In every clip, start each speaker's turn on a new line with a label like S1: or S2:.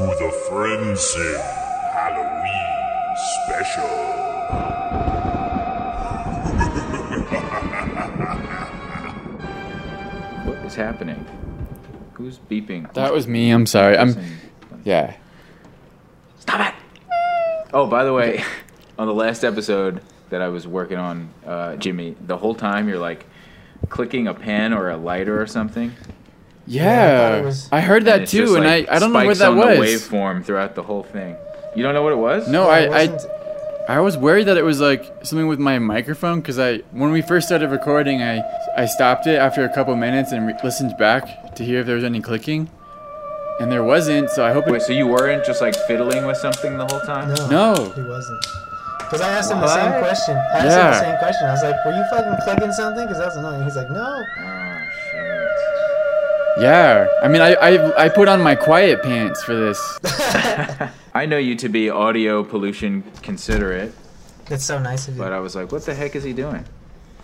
S1: to the Friendsim Halloween special.
S2: What is happening? Who's beeping?
S3: That was me. I'm sorry. I'm. Yeah.
S2: Stop it! Oh, by the way, on the last episode that I was working on, uh, Jimmy, the whole time you're like clicking a pen or a lighter or something.
S3: Yeah.
S4: I was-
S3: I heard that too,
S2: just,
S3: and
S2: like,
S3: I I don't know what
S2: spikes
S3: that
S2: on
S3: was.
S2: The waveform throughout the whole thing. You don't know what it was?
S3: No,
S4: Yeah,
S3: I I
S4: wasn't-
S3: I was worried that it was like something with my microphone because I when we first started recording, I I stopped it after a couple minutes and re- listened back to hear if there was any clicking, and there wasn't. So I hope
S2: Wait,
S3: it.
S2: so you weren't just like fiddling with something the whole time?
S4: No,
S3: No.
S4: he wasn't. Because I asked him the same question. I asked him the same question. I was like, "Were you fucking clicking something?" Because that's annoying. He's like, "No."
S2: Oh. Shit.
S3: Yeah. I mean, I I I put on my quiet pants for this.
S2: I know you to be audio pollution considerate,
S4: That's so nice of you.
S2: but I was like, what the heck is he doing?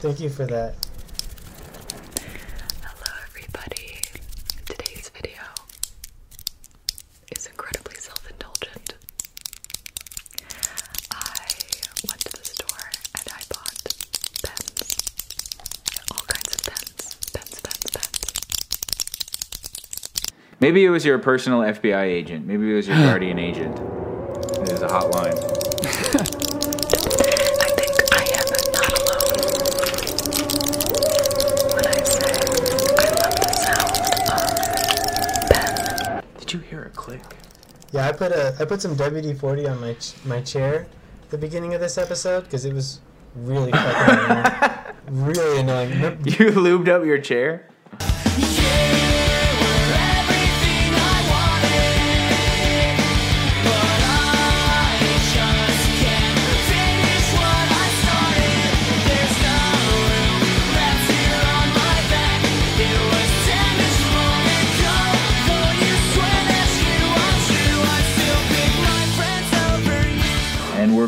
S4: Thank you for that.
S5: Hello, everybody. Today's video is incredibly self indulgent. I went to the store and I bought pens. All kinds of pens. Pens, pens, pens.
S2: Maybe it was your personal FBI agent. Maybe it was your guardian agent. It was a hotline.
S5: I think I am not alone when I say I love the sound of pen.
S2: Did you hear a click?
S4: Yeah, I put a I put some WD forty on my ch- my chair at the beginning of this episode because it was really fucking annoying. really annoying.
S2: You lubed up your chair?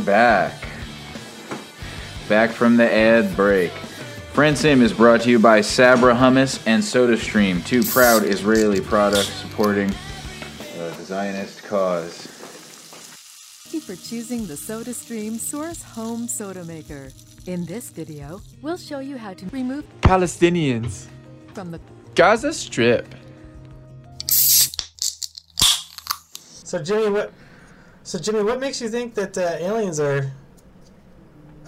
S2: Back. Back from the ad break. Friendsim is brought to you by Sabra Hummus and SodaStream, two proud Israeli products supporting uh, the Zionist cause.
S6: Thank you for choosing the SodaStream Source Home Soda Maker. In this video, we'll show you how to remove
S3: Palestinians.
S6: from the
S3: Gaza Strip.
S4: So Jimmy, what? So Jimmy, what makes you think that uh, aliens are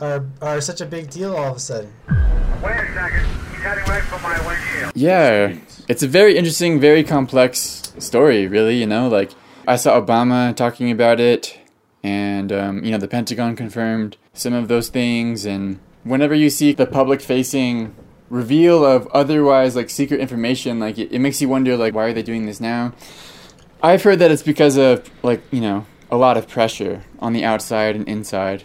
S4: are are such a big deal all of a sudden?
S7: Wait a second. He's heading right for my windshield.
S3: Yeah, it's a very interesting, very complex story, really. You know, like I saw Obama talking about it, and um, you know, the Pentagon confirmed some of those things. And whenever you see the public-facing reveal of otherwise like secret information, like it, it makes you wonder, like, why are they doing this now? I've heard that it's because of like you know a lot of pressure on the outside and inside.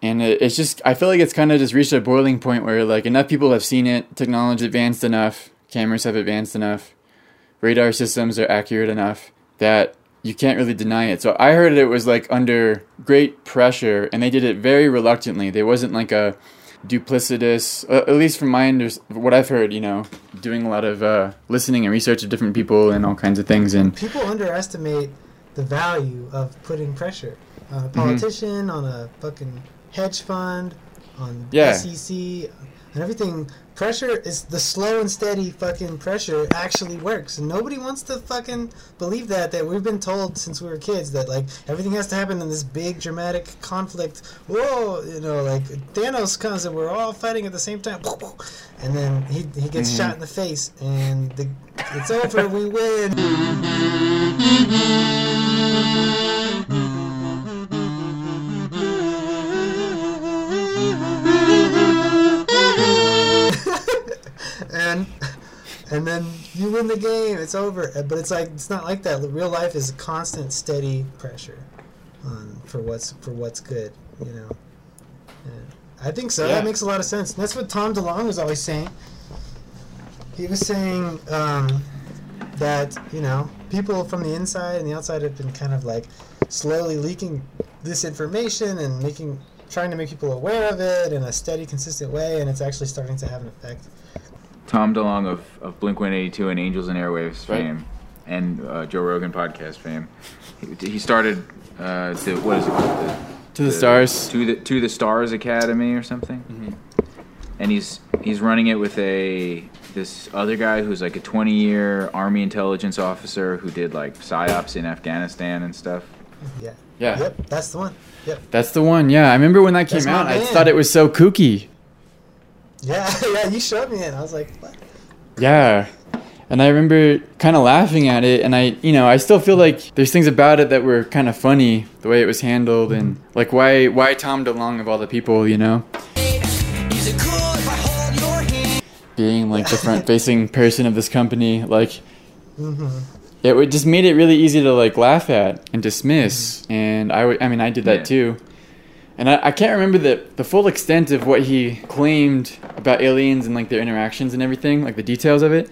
S3: And it, it's just, I feel like it's kind of just reached a boiling point where like enough people have seen it, technology advanced enough, cameras have advanced enough, radar systems are accurate enough that you can't really deny it. So I heard it was like under great pressure and they did it very reluctantly. There wasn't like a duplicitous, uh, at least from my under, what I've heard, you know, doing a lot of uh, listening and research of different people and all kinds of things. And
S4: People underestimate the value of putting pressure on a mm-hmm. politician, on a fucking hedge fund, on
S3: Yeah.
S4: SEC, and everything. Pressure is the slow and steady fucking pressure actually works, and nobody wants to fucking believe that. That we've been told since we were kids that like everything has to happen in this big dramatic conflict. Whoa, you know, like Thanos comes and we're all fighting at the same time, and then he he gets mm-hmm. shot in the face, and the, it's over. we win. and and then you win the game. It's over. Uh, But it's like it's not like that. Real life is constant, steady pressure on for what's for what's good. You know. And I think so.
S3: Yeah.
S4: That makes a lot of sense. And that's what Tom DeLonge was always saying. He was saying um, that you know people from the inside and the outside have been kind of like slowly leaking this information and making trying to make people aware of it in a steady, consistent way, and it's actually starting to have an effect.
S2: Tom DeLonge of, of Blink 182 and Angels and Airwaves
S3: Right.
S2: fame. and uh, Joe Rogan podcast fame. He, he started uh, the what is it called? The,
S3: To the stars.
S2: to the to the Stars Academy or something. And he's he's running it with a this other guy who's like a 20 year army intelligence officer who did like psyops in Afghanistan and stuff.
S4: Yeah.
S3: Yeah.
S4: Yep, that's the one. Yep.
S3: That's the one. Yeah, I remember when that came
S4: my
S3: out. I thought it was so kooky.
S4: Yeah, yeah, you showed me it. I was like, what?
S3: Yeah. And I remember kind of laughing at it, and I, you know, I still feel like there's things about it that were kind of funny, the way it was handled, and mm-hmm. like why, why Tom DeLonge of all the people, you know, being like the front-facing person of this company, like, mm-hmm. it would just made it really easy to like laugh at and dismiss, mm-hmm. and I, would, I mean, I did that
S2: Yeah.
S3: too. And I, I can't remember the, the full extent of what he claimed about aliens and like their interactions and everything, like the details of it.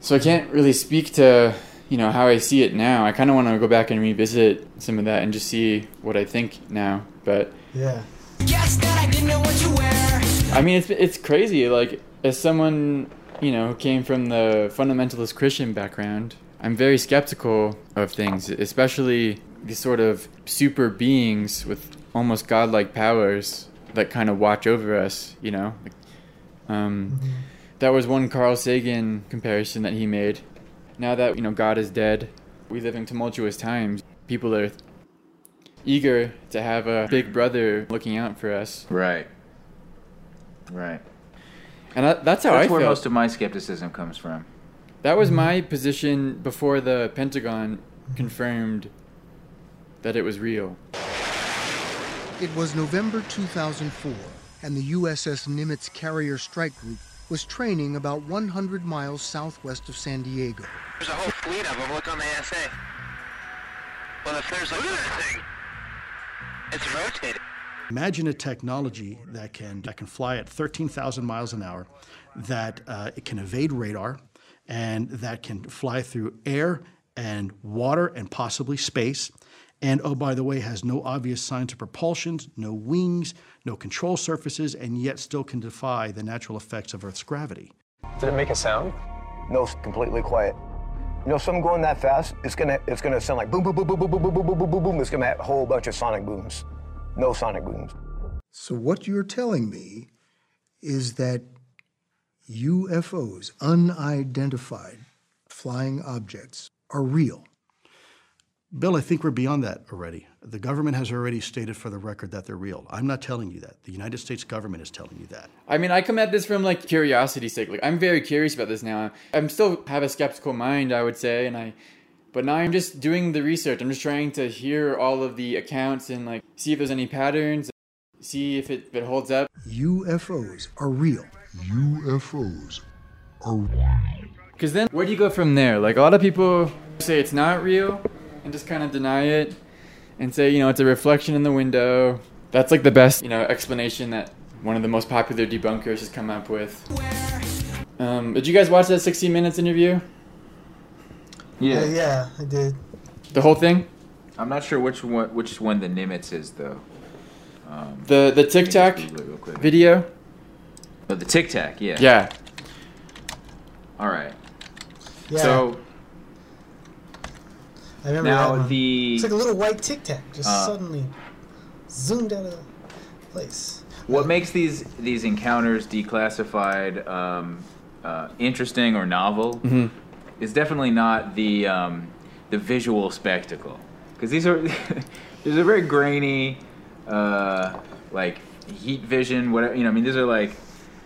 S3: So I can't really speak to, you know, how I see it now. I kind of want to go back and revisit some of that and just see what I think now. But
S4: Yeah.
S3: I mean, it's it's crazy. Like as someone, you know, who came from the fundamentalist Christian background, I'm very skeptical of things, especially these sort of super beings with almost godlike powers that kind of watch over us. You know, um, that was one Carl Sagan comparison that he made. Now that you know God is dead, we live in tumultuous times. People are eager to have a big brother looking out for us,
S2: Right. Right.
S3: And that, that's how
S2: That's
S3: I
S2: where
S3: felt.
S2: most of my skepticism comes from.
S3: That was my position before the Pentagon confirmed that it was real.
S8: It was November 2004, and the USS Nimitz Carrier Strike Group was training about 100 miles southwest of San Diego.
S7: There's a whole fleet of them. Look on the ASA. Well, if there's a... Look thing. It's rotating.
S9: Imagine a technology that can that can fly at 13,000 miles an hour, that uh, it can evade radar, and that can fly through air and water and possibly space. And oh, by the way, has no obvious signs of propulsion, no wings, no control surfaces, and yet still can defy the natural effects of Earth's gravity.
S10: Did it make a sound?
S11: No, it's completely quiet. You know, something going that fast, it's gonna it's gonna sound like boom, boom, boom, boom, boom, boom, boom, boom, boom, boom, boom, boom. It's gonna have a whole bunch of sonic booms. No sonic booms.
S8: So, what you're telling me is that UFOs, unidentified flying objects, are real.
S9: Bill, I think we're beyond that already. The government has already stated for the record that they're real. I'm not telling you that. The United States government is telling you that.
S3: I mean, I come at this from like curiosity's sake. Like, I'm very curious about this now. I'm still have a skeptical mind, I would say, and I, but now I'm just doing the research. I'm just trying to hear all of the accounts and like see if there's any patterns, see if it, if it holds up.
S8: UFOs are real.
S1: UFOs are real.
S3: Because then, where do you go from there? Like, a lot of people say it's not real and just kind of deny it and say, you know, it's a reflection in the window. That's like the best, you know, explanation that one of the most popular debunkers has come up with. Um, did you guys watch that 60 Minutes interview?
S4: Yeah, yeah, I did.
S3: The whole thing?
S2: I'm not sure which one which one the Nimitz is though. Um,
S3: The the Tic
S2: just
S3: Tac
S2: Google it real quick.
S3: video?
S2: Oh, the Tic Tac, yeah.
S3: Yeah.
S2: All right.
S4: Yeah,
S2: So
S4: I remember
S2: now
S4: that one.
S2: the
S4: It's like a little white tic tac just
S2: Uh,
S4: suddenly zoomed out of place.
S2: what makes these these encounters declassified um, uh, interesting or novel
S3: Mhm.
S2: Is definitely not the um, the visual spectacle because these are there's a very grainy uh, like heat vision whatever you know I mean these are like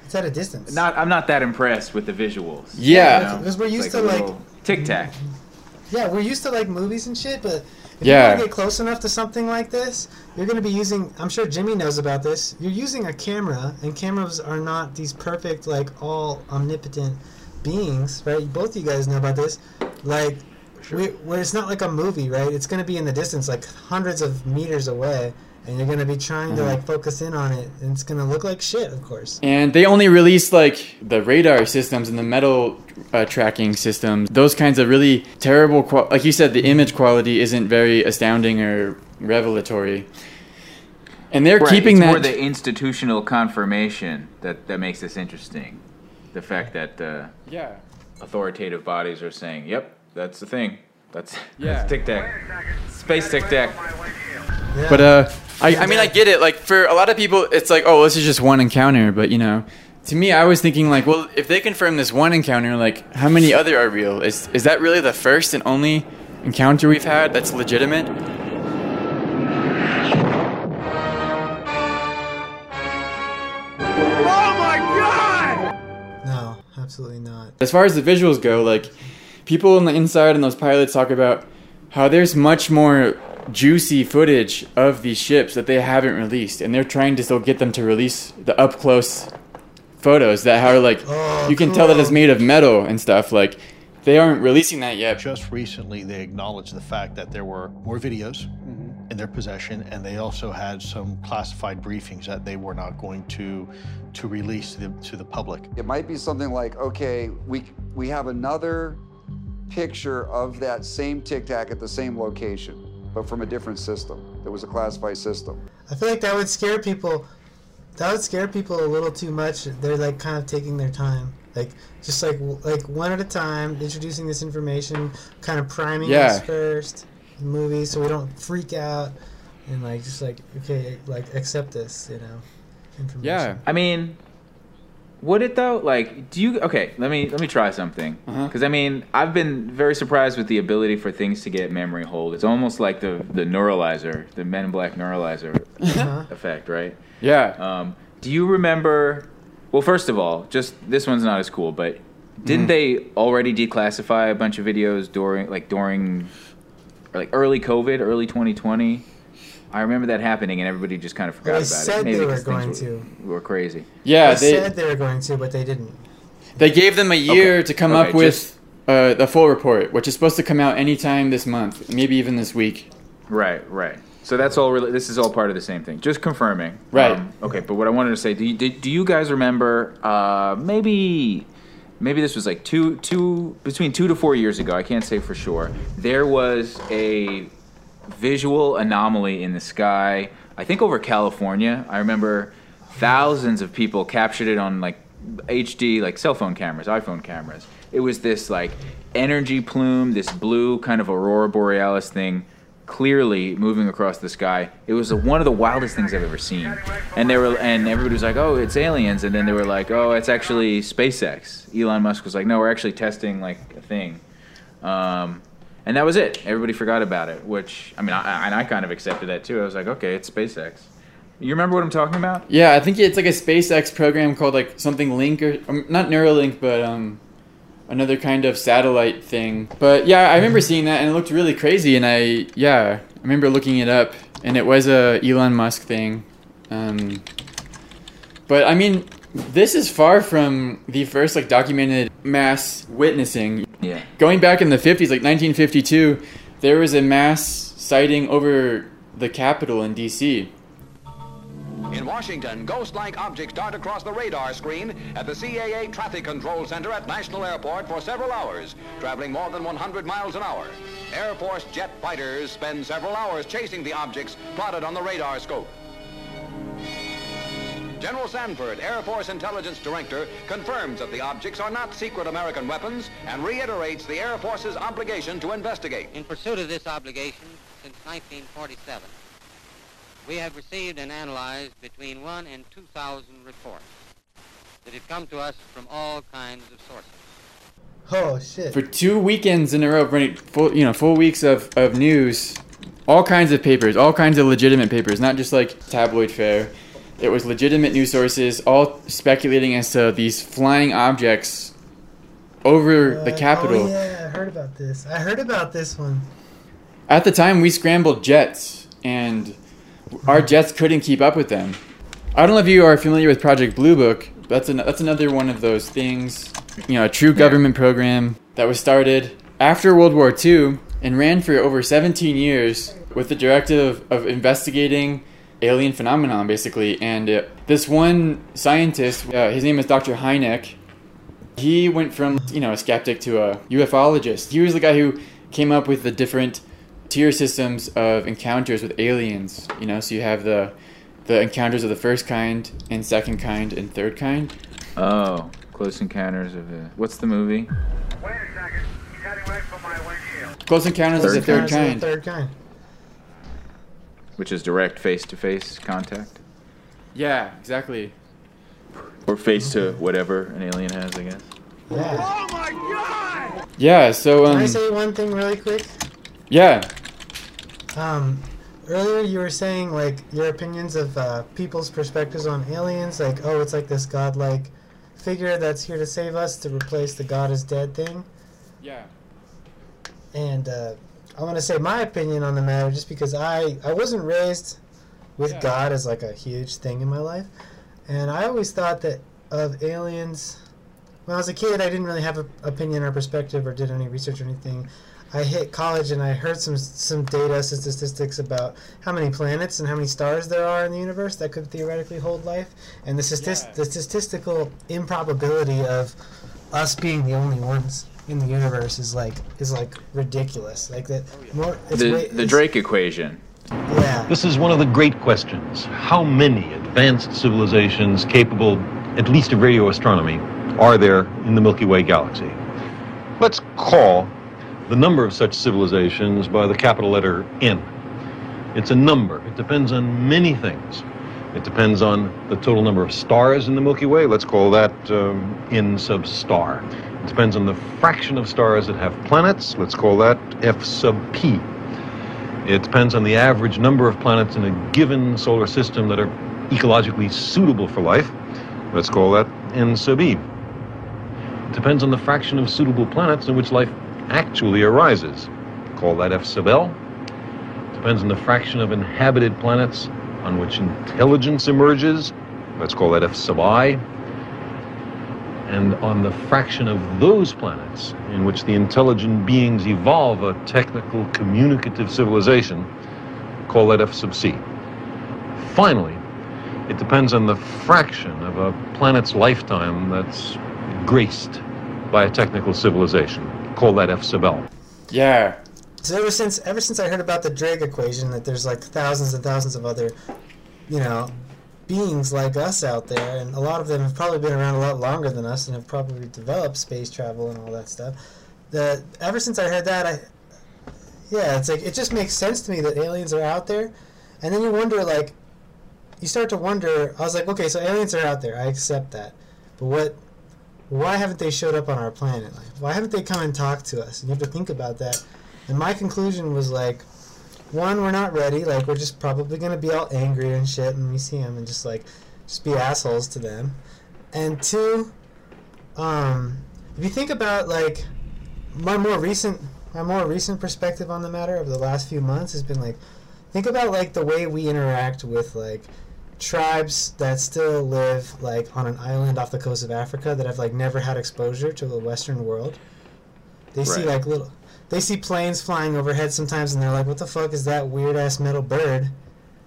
S4: It's at a distance.
S2: not I'm not that impressed with the visuals
S3: Yeah.
S4: Because we're used
S2: It's
S4: to, like-
S2: tic tac
S4: Yeah, we're used to like movies and shit, but if
S3: Yeah.
S4: you want to get close enough to something like this, you're going to be using. I'm sure Jimmy knows about this. You're using a camera, and cameras are not these perfect, like all omnipotent beings, right? Both of you guys know about this. Like, we, where it's not like a movie, right? It's going to be in the distance, like hundreds of meters away, and you're going to be trying to
S3: Mhm.
S4: like focus in on it, and it's going to look like shit, of course.
S3: And they only released like the radar systems and the metal uh, tracking systems. Those kinds of really terrible, qual- like you said, the image quality isn't very astounding or revelatory. And they're
S2: Right,
S3: keeping
S2: it's
S3: that.
S2: more the institutional confirmation that that makes this interesting the fact that uh,
S3: yeah.
S2: authoritative bodies are saying yep That's the thing. That's
S3: Yeah.
S2: that's Tic Tac. Space Tic Tac.
S4: Yeah.
S3: But uh, I, I mean, I get it. Like for a lot of people, it's like, oh, this is just one encounter. But you know, to me, I was thinking like, well, if they confirm this one encounter, like, how many other are real? Is is that really the first and only encounter we've had that's legitimate?
S4: Absolutely not.
S3: As far as the visuals go, like people on the inside and those pilots talk about how there's much more juicy footage of these ships that they haven't released, and they're trying to still get them to release the up close photos that are like
S4: Oh,
S3: you can tell that it's made of metal and stuff. Like they aren't releasing that yet.
S9: Just recently, they acknowledged the fact that there were more videos mm-hmm. in their possession, and they also had some classified briefings that they were not going to to release to the, to the public.
S10: It might be something like, okay, we we have another picture of that same Tic Tac at the same location, but from a different system. That was a classified system.
S4: I feel like that would scare people. That would scare people a little too much. They're like kind of taking their time, like just like like one at a time, introducing this information, kind of priming
S3: Yeah.
S4: us first, in movies, so we don't freak out, and like just like okay, like accept this, you know, information.
S3: Yeah.
S2: I mean, would it though? Like, do you? Okay, let me let me try something.
S3: Uh-huh.
S2: Because I mean, I've been very surprised with the ability for things to get memory hold. It's almost like the the neuralizer, the Men in Black neuralizer
S4: Uh-huh.
S2: effect, right?
S3: Yeah.
S2: Um, do you remember? Well, first of all, just this one's not as cool, but didn't
S3: Mhm.
S2: they already declassify a bunch of videos during, like during, or like early COVID, early 2020? I remember that happening, and everybody just kind of forgot
S4: They
S2: about
S4: said
S2: it. Maybe
S4: they were
S2: because things
S4: going
S2: were,
S4: to.
S2: were crazy.
S3: Yeah,
S4: they,
S3: they
S4: said they were going to, but they didn't.
S3: they gave them a year to come
S2: Okay,
S3: up with uh, the full report, which is supposed to come out anytime this month, maybe even this week.
S2: Right, right. So that's all. Really, this is all part of the same thing. Just confirming.
S3: Right.
S2: Um, okay, but what I wanted to say, do you, do, do you guys remember? Uh, maybe, maybe this was like two, two between two to four years ago. I can't say for sure. There was a visual anomaly in the sky. I think over California. I remember thousands of people captured it on like HD, like cell phone cameras, iPhone cameras. It was this like energy plume, this blue kind of aurora borealis thing, clearly moving across the sky. It was one of the wildest things I've ever seen. And they were, and everybody was like, "Oh, it's aliens," and then they were like, "Oh, it's actually SpaceX." Elon Musk was like, "No, we're actually testing like a thing." Um, and that was it. Everybody forgot about it, which I mean, I, and I kind of accepted that too. I was like, "Okay, it's SpaceX." You remember what I'm talking about?
S3: Yeah, I think it's like a SpaceX program called like something Link or um, not Neuralink, but um, another kind of satellite thing. But yeah, I remember seeing that and it looked really crazy. And I yeah, I remember looking it up and it was a Elon Musk thing. Um, but I mean, this is far from the first like documented mass witnessing.
S2: Yeah.
S3: Going back in the 50s, like 1952, there was a mass sighting over the Capitol in D.C.
S12: In Washington, ghost-like objects dart across the radar screen at the CAA Traffic Control Center at National Airport for several hours, traveling more than 100 miles an hour. Air Force jet fighters spend several hours chasing the objects plotted on the radar scope. General Samford, Air Force Intelligence Director, confirms that the objects are not secret American weapons and reiterates the Air Force's obligation to investigate.
S13: In pursuit of this obligation, since 1947, we have received and analyzed between one and 2,000 reports that have come to us from all kinds of sources.
S4: Oh shit!
S3: for two weekends in a row, running full, you know, full weeks of, of news, all kinds of papers, all kinds of legitimate papers, not just like tabloid fare. It was legitimate news sources, all speculating as to these flying objects over the
S4: Uh,
S3: Capitol.
S4: Oh yeah, I heard about this. I heard about this one.
S3: At the time, we scrambled jets, and our jets couldn't keep up with them. I don't know if you are familiar with Project Blue Book. That's an, that's another one of those things, you know, a true government program that was started after World War II and ran for over 17 years with the directive of investigating alien phenomenon, basically. And uh, this one scientist, uh, his name is Dr. Hynek, he went from you know a skeptic to a ufologist. He was the guy who came up with the different tier systems of encounters with aliens. You know, so you have the the encounters of the first kind and second kind and third kind.
S2: Oh, Close Encounters of the. What's the movie?
S7: Wait a second. He's heading right for my
S3: Close Encounters is the third
S4: Encounters of the
S3: kind.
S4: Third kind.
S2: Which is direct face-to-face contact,
S3: Yeah, exactly.
S2: or face to whatever an alien has, I guess.
S4: Yeah.
S3: Yeah. So
S4: Can I
S3: um.
S4: say one thing really quick?
S3: Yeah.
S4: Um, earlier you were saying like your opinions of uh, people's perspectives on aliens, like oh, it's like this godlike figure that's here to save us to replace the God is dead thing.
S3: Yeah.
S4: And uh, I want to say my opinion on the matter, just because I I wasn't raised with
S3: Yeah.
S4: God as like a huge thing in my life, and I always thought that of aliens. When I was a kid, I didn't really have an opinion or perspective, or did any research or anything. I hit college and I heard some some data, some statistics about how many planets and how many stars there are in the universe that could theoretically hold life, and the, statist-
S3: Yeah.
S4: the statistical improbability of us being the only ones in the universe is like is like ridiculous. Like that. More. It's
S2: The
S4: way,
S2: the
S4: it's-
S2: Drake equation.
S4: Yeah.
S14: This is one of the great questions. How many advanced civilizations capable, at least of radio astronomy, are there in the Milky Way galaxy? Let's call the number of such civilizations by the capital letter N. It's a number. It depends on many things. It depends on the total number of stars in the Milky Way. Let's call that um, N sub star. Depends on the fraction of stars that have planets. Let's call that F sub P. It depends on the average number of planets in a given solar system that are ecologically suitable for life. Let's call that N sub E. It depends on the fraction of suitable planets in which life actually arises. Call that F sub L. It depends on the fraction of inhabited planets on which intelligence emerges. Let's call that F sub I. And on the fraction of those planets in which the intelligent beings evolve a technical communicative civilization, call that F sub C. Finally, it depends on the fraction of a planet's lifetime that's graced by a technical civilization. Call that F sub L.
S3: Yeah.
S4: So ever since ever since I heard about the Drake equation, that there's like thousands and thousands of other, you know, beings like us out there, and a lot of them have probably been around a lot longer than us and have probably developed space travel and all that stuff. The ever since I heard that, I yeah, it's like it just makes sense to me that aliens are out there, and then you wonder like, you start to wonder. I was like, okay, so aliens are out there. I accept that, but what? Why haven't they showed up on our planet? Like, why haven't they come and talked to us? And you have to think about that. And my conclusion was like, one, we're not ready. Like, we're just probably gonna be all angry and shit when we see them, and just like, just be assholes to them. And two, um, if you think about like my more recent, my more recent perspective on the matter over the last few months has been like, think about like the way we interact with like tribes that still live like on an island off the coast of Africa that have like never had exposure to the Western world. They see like little, they see planes flying overhead sometimes, and they're like, "What the fuck is that weird ass metal bird?"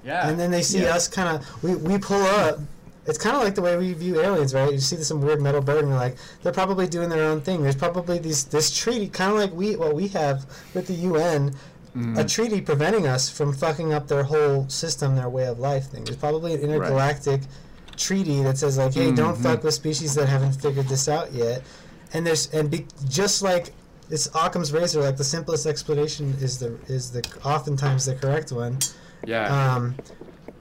S3: Yeah.
S4: And then they see
S2: Yeah.
S4: us kind of, we, we pull up. It's kind of like the way we view aliens, right? You see some weird metal bird, and you're like, they're probably doing their own thing. There's probably these this treaty, kind of like we what we have with the UN, mm-hmm. a treaty preventing us from fucking up their whole system, their way of life thing. There's probably an intergalactic treaty that says like, hey, don't mm-hmm. fuck with species that haven't figured this out yet. And there's and be, just like it's Occam's razor, like the simplest explanation is the is the oftentimes the correct one.
S3: Yeah.
S4: Um,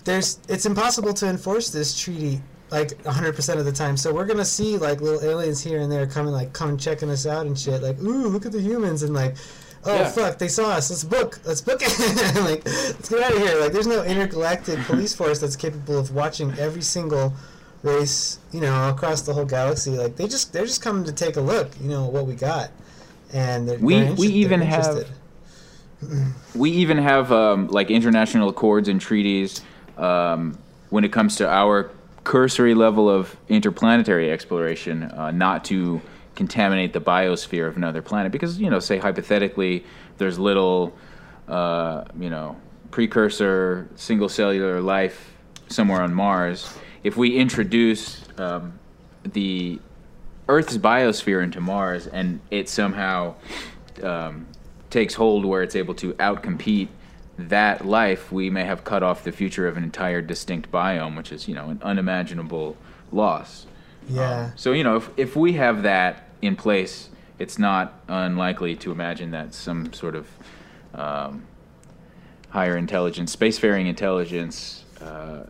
S4: there's it's impossible to enforce this treaty like 100% of the time. So we're gonna see like little aliens here and there coming like coming checking us out and shit. Like, ooh, look at the humans and like. Oh
S3: Yeah.
S4: fuck! They saw us. Let's book. Let's book it. like, let's get out of here. Like, there's no intergalactic police force that's capable of watching every single race, you know, across the whole galaxy. Like, they just they're just coming to take a look. You know what we got, and they're,
S2: We- we even have- we even have um, like international accords and treaties um, when it comes to our cursory level of interplanetary exploration, uh, not to contaminate the biosphere of another planet. Because you know, say hypothetically, there's little, uh, you know, precursor single cellular life somewhere on Mars. If we introduce um, the Earth's biosphere into Mars and it somehow um, takes hold where it's able to outcompete that life, we may have cut off the future of an entire distinct biome, which is, you know, an unimaginable loss.
S4: Yeah.
S2: So, you know, if, if we have that in place, it's not unlikely to imagine that some sort of um, higher intelligence, spacefaring intelligence, uh,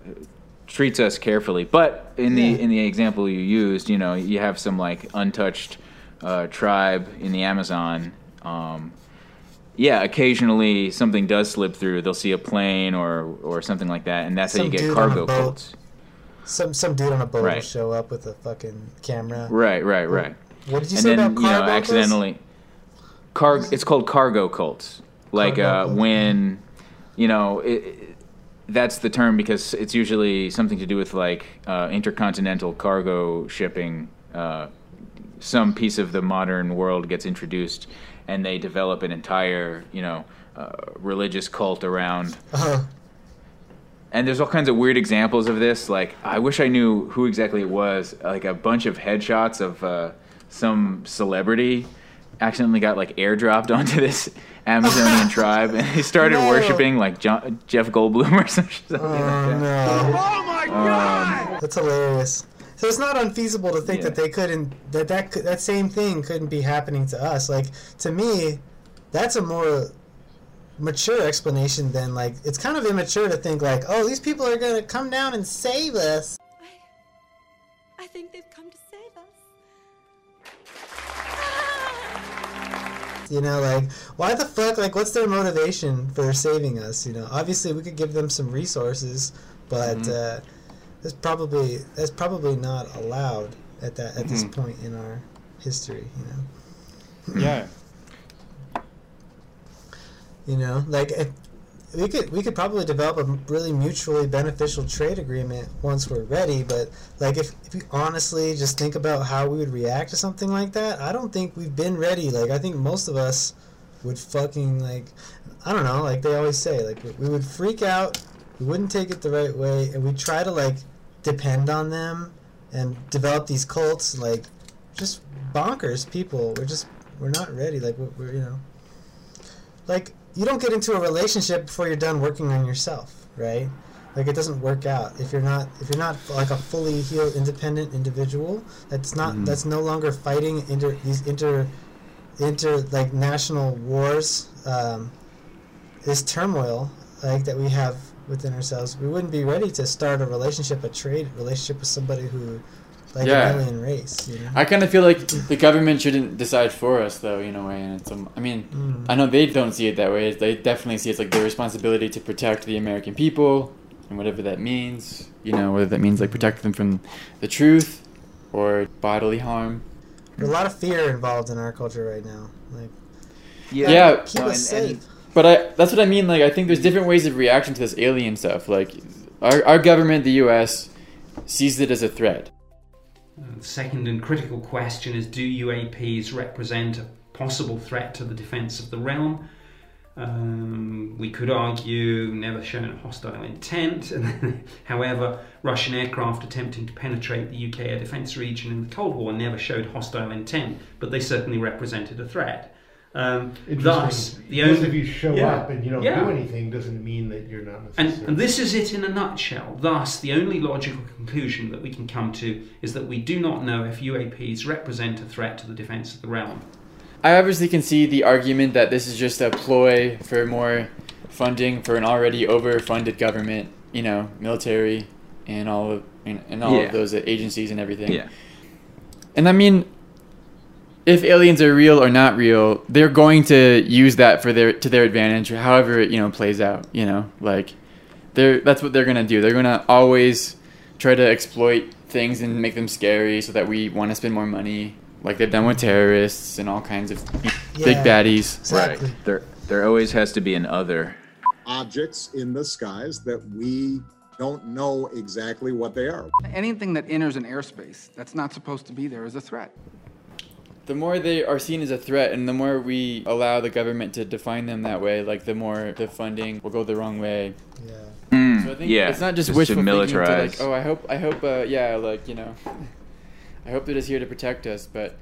S2: treats us carefully. But in the in the example you used, you know, you have some like untouched uh, tribe in the Amazon. Um, yeah, occasionally something does slip through. They'll see a plane or or something like that, and that's how you get
S4: dude on a
S2: cargo cults.
S4: Some some dude on a boat will show up with a fucking camera.
S2: Right, right, right.
S4: What did you
S2: and
S4: say
S2: then,
S4: about
S2: you know, accidentally, car. It's called cargo cults. Like
S4: Cargo
S2: uh, when, you know, it- that's the term because it's usually something to do with like uh, intercontinental cargo shipping. Uh, some piece of the modern world gets introduced, and they develop an entire, you know, uh, religious cult around
S4: Uh-huh.
S2: and there's all kinds of weird examples of this. Like, I wish I knew who exactly it was. Like a bunch of headshots of uh, some celebrity accidentally got like airdropped onto this Amazonian tribe, and they started
S4: No.
S2: worshiping like John, Jeff Goldblum or some shit. something like
S4: Oh
S2: that.
S4: no! Oh my um,
S2: god!
S4: That's hilarious. So it's not unfeasible to think that they couldn't that that that same thing couldn't be happening to us. Like to me, that's a more mature explanation than like it's kind of immature to think like, oh, these people are gonna come down and save us. You know, like why the fuck? Like, what's their motivation for saving us? You know, obviously we could give them some resources, but uh, that's probably that's probably not allowed at that at this
S3: Mhm.
S4: point in our history. You know.
S3: Yeah.
S4: You know, like we could we could probably develop a really mutually beneficial trade agreement once we're ready. But like if if you honestly just think about how we would react to something like that, I don't think we've been ready. Like I think most of us would fucking like I don't know. Like they always say, like we- would freak out. We wouldn't take it the right way, and we try to like depend on them and develop these cults. Like just bonkers people. We're just we're not ready. Like we're, we're you know like you don't get into a relationship before you're done working on yourself, right? Like it doesn't work out if you're not if you're not like a fully healed, independent individual. That's not
S2: Mhm.
S4: that's no longer fighting inter these inter inter like national wars. Um, this turmoil like that we have within ourselves. We wouldn't be ready to start a relationship, a trade relationship with somebody who like
S3: Yeah.
S4: an alien race. You know?
S3: I kind of feel like the government shouldn't decide for us, though, in a way. And it's, um, I mean,
S4: Mm.
S3: I know they don't see it that way. They definitely see it's like their responsibility to protect the American people, and whatever that means. You know, whether that means like protect them from the truth or bodily harm.
S4: There's a lot of fear involved in our culture right now. Like
S3: Yeah,
S4: keep
S3: no,
S4: us
S3: and-
S4: safe.
S3: But I, that's what I mean. Like, I think there's different ways of reaction to this alien stuff. Like, our, our government, the U.S., sees it as a threat.
S15: The second and critical question is Do UAPs represent a possible threat to the defence of the realm? Um, we could argue never shown hostile intent. However, Russian aircraft attempting to penetrate the UK air defence region in the Cold War never showed hostile intent, but they certainly represented a threat. Um, thus,
S16: Interesting.
S15: the only
S16: if you show
S15: Yeah.
S16: up and you don't
S15: Yeah.
S16: do anything doesn't mean that you're not
S15: and, and this is it in a nutshell. Thus, the only logical conclusion that we can come to is that we do not know if UAPs represent a threat to the defence of the realm.
S3: I obviously can see the argument that this is just a ploy for more funding for an already overfunded government, you know, military and all of and, and all
S2: Yeah.
S3: of those agencies and everything.
S2: Yeah.
S3: And I mean, if aliens are real or not real, they're going to use that for their to their advantage, however it you know plays out. You know, like they're that's what they're gonna do. They're gonna always try to exploit things and make them scary so that we want to spend more money, like they've done with terrorists and all kinds of big
S2: Yeah,
S3: baddies.
S2: Right. There, there always has to be an other.
S17: objects in the skies that we don't know exactly what they are.
S18: Anything that enters an airspace that's not supposed to be there is a threat.
S3: The more they are seen as a threat, and the more we allow the government to define them that way, like the more the funding will go the wrong way.
S4: Yeah.
S2: Mm,
S3: so I think
S2: yeah,
S3: it's not just,
S2: just to
S3: wishful thinking to like, oh, I hope, I hope, uh, yeah, like you know, I hope they're just here to protect us, but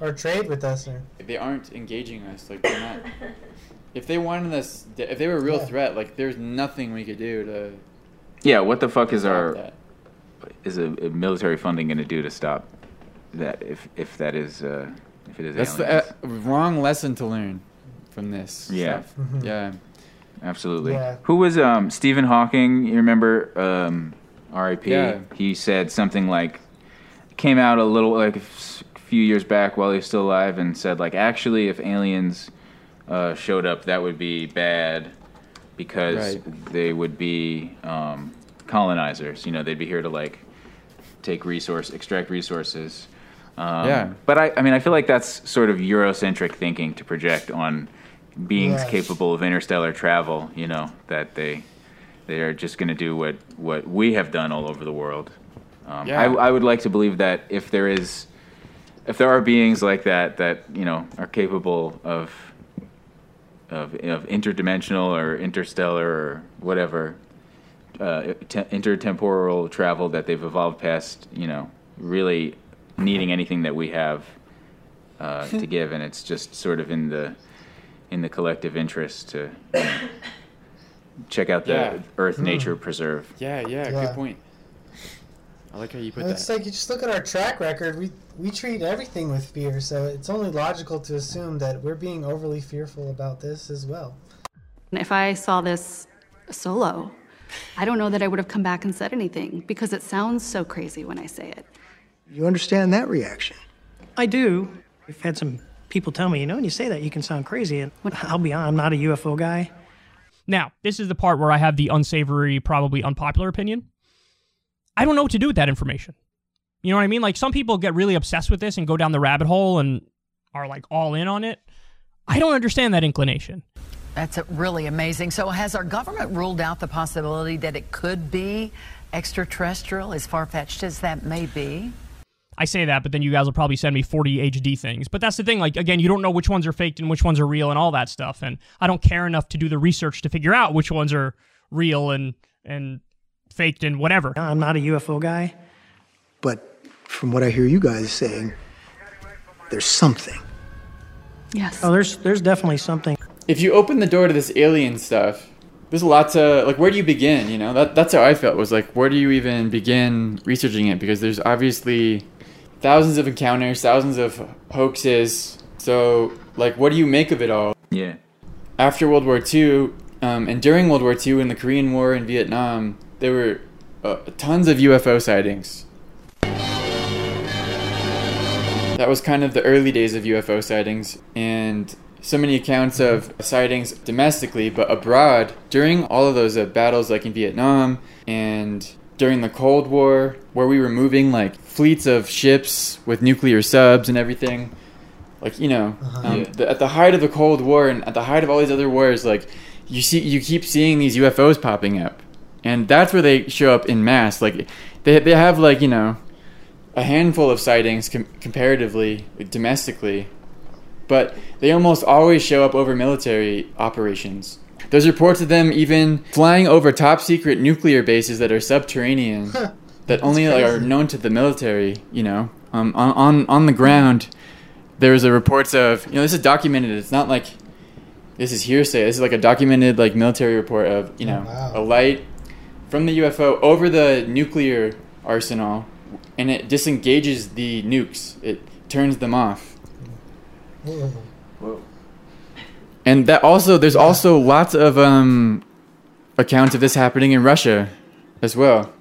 S4: Or trade with us, or
S3: they aren't engaging us. Like they're not. if they wanted us, if they were a real
S4: Yeah.
S3: threat, like there's nothing we could do to.
S2: Yeah, what the fuck is our
S3: that.
S2: is a, a military funding going to do to stop that? If if that is uh, If it is
S3: That's
S2: aliens.
S3: the uh, wrong lesson to learn from this.
S2: Yeah.
S3: stuff.
S4: Mhm.
S3: Yeah.
S2: Absolutely.
S4: Yeah.
S2: Who was um, Stephen Hawking? You remember um, R.I.P.
S3: Yeah.
S2: He said something like, came out a little like a few years back while he was still alive, and said like, actually, if aliens uh, showed up, that would be bad because
S3: Right.
S2: they would be um, colonizers. You know, they'd be here to like take resource, extract resources. Um,
S3: Yeah.
S2: But I, I mean, I feel like that's sort of Eurocentric thinking to project on beings
S4: Yes.
S2: capable of interstellar travel. You know that they they are just going to do what what we have done all over the world. Um,
S3: Yeah.
S2: I, I would like to believe that if there is, if there are beings like that that you know are capable of of, of interdimensional or interstellar or whatever uh, te- intertemporal travel that they've evolved past, you know, really needing anything that we have uh, to give, and it's just sort of in the in the collective interest to you know, check out the
S3: Yeah.
S2: Earth
S4: Hmm.
S2: Nature Preserve.
S3: Yeah, yeah,
S4: Yeah.
S3: good point. I like how you put
S4: Well, it's
S3: that.
S4: like you just look at our track record. We we treat everything with fear, so it's only logical to assume that we're being overly fearful about this as well.
S19: If I saw this solo, I don't know that I would have come back and said anything because it sounds so crazy when I say it.
S20: You understand that reaction?
S21: I do. I've had some people tell me, you know, when you say that, you can sound crazy. And I'll be honest, I'm not a UFO guy.
S22: Now, this is the part where I have the unsavory, probably unpopular opinion. I don't know what to do with that information. You know what I mean? Like some people get really obsessed with this and go down the rabbit hole and are like all in on it. I don't understand that inclination.
S23: That's really amazing. So, has our government ruled out the possibility that it could be extraterrestrial, as far fetched as that may be?
S22: I say that, but then you guys will probably send me 40 HD things. But that's the thing. Like, again, you don't know which ones are faked and which ones are real and all that stuff. And I don't care enough to do the research to figure out which ones are real and, and faked and whatever.
S21: I'm not a UFO guy.
S20: But from what I hear you guys saying, there's something.
S19: Yes.
S21: Oh, there's there's definitely something.
S3: If you open the door to this alien stuff, there's a lot to like. Where do you begin? You know, that that's how I felt. Was like, where do you even begin researching it? Because there's obviously thousands of encounters, thousands of hoaxes. So, like, what do you make of it all?
S2: Yeah.
S3: After World War II, um, and during World War II, in the Korean War and Vietnam, there were uh, tons of UFO sightings. That was kind of the early days of UFO sightings, and so many accounts of sightings domestically, but abroad during all of those uh, battles, like in Vietnam and during the Cold War, where we were moving like fleets of ships with nuclear subs and everything. Like you know, um,
S2: Yeah.
S3: the, at the height of the Cold War and at the height of all these other wars, like you see, you keep seeing these UFOs popping up, and that's where they show up in mass. Like they they have like you know a handful of sightings com- comparatively domestically, but they almost always show up over military operations. There's reports of them even flying over top secret nuclear bases that are subterranean, that only like, are known to the military. You know, um, on on on the ground, there's a reports of you know this is documented. It's not like this is hearsay. This is like a documented like military report of you know
S4: wow.
S3: a light from the UFO over the nuclear arsenal, and it disengages the nukes. It turns them off.
S2: Whoa.
S3: And that also, there's also lots of um, accounts of this happening in Russia as well,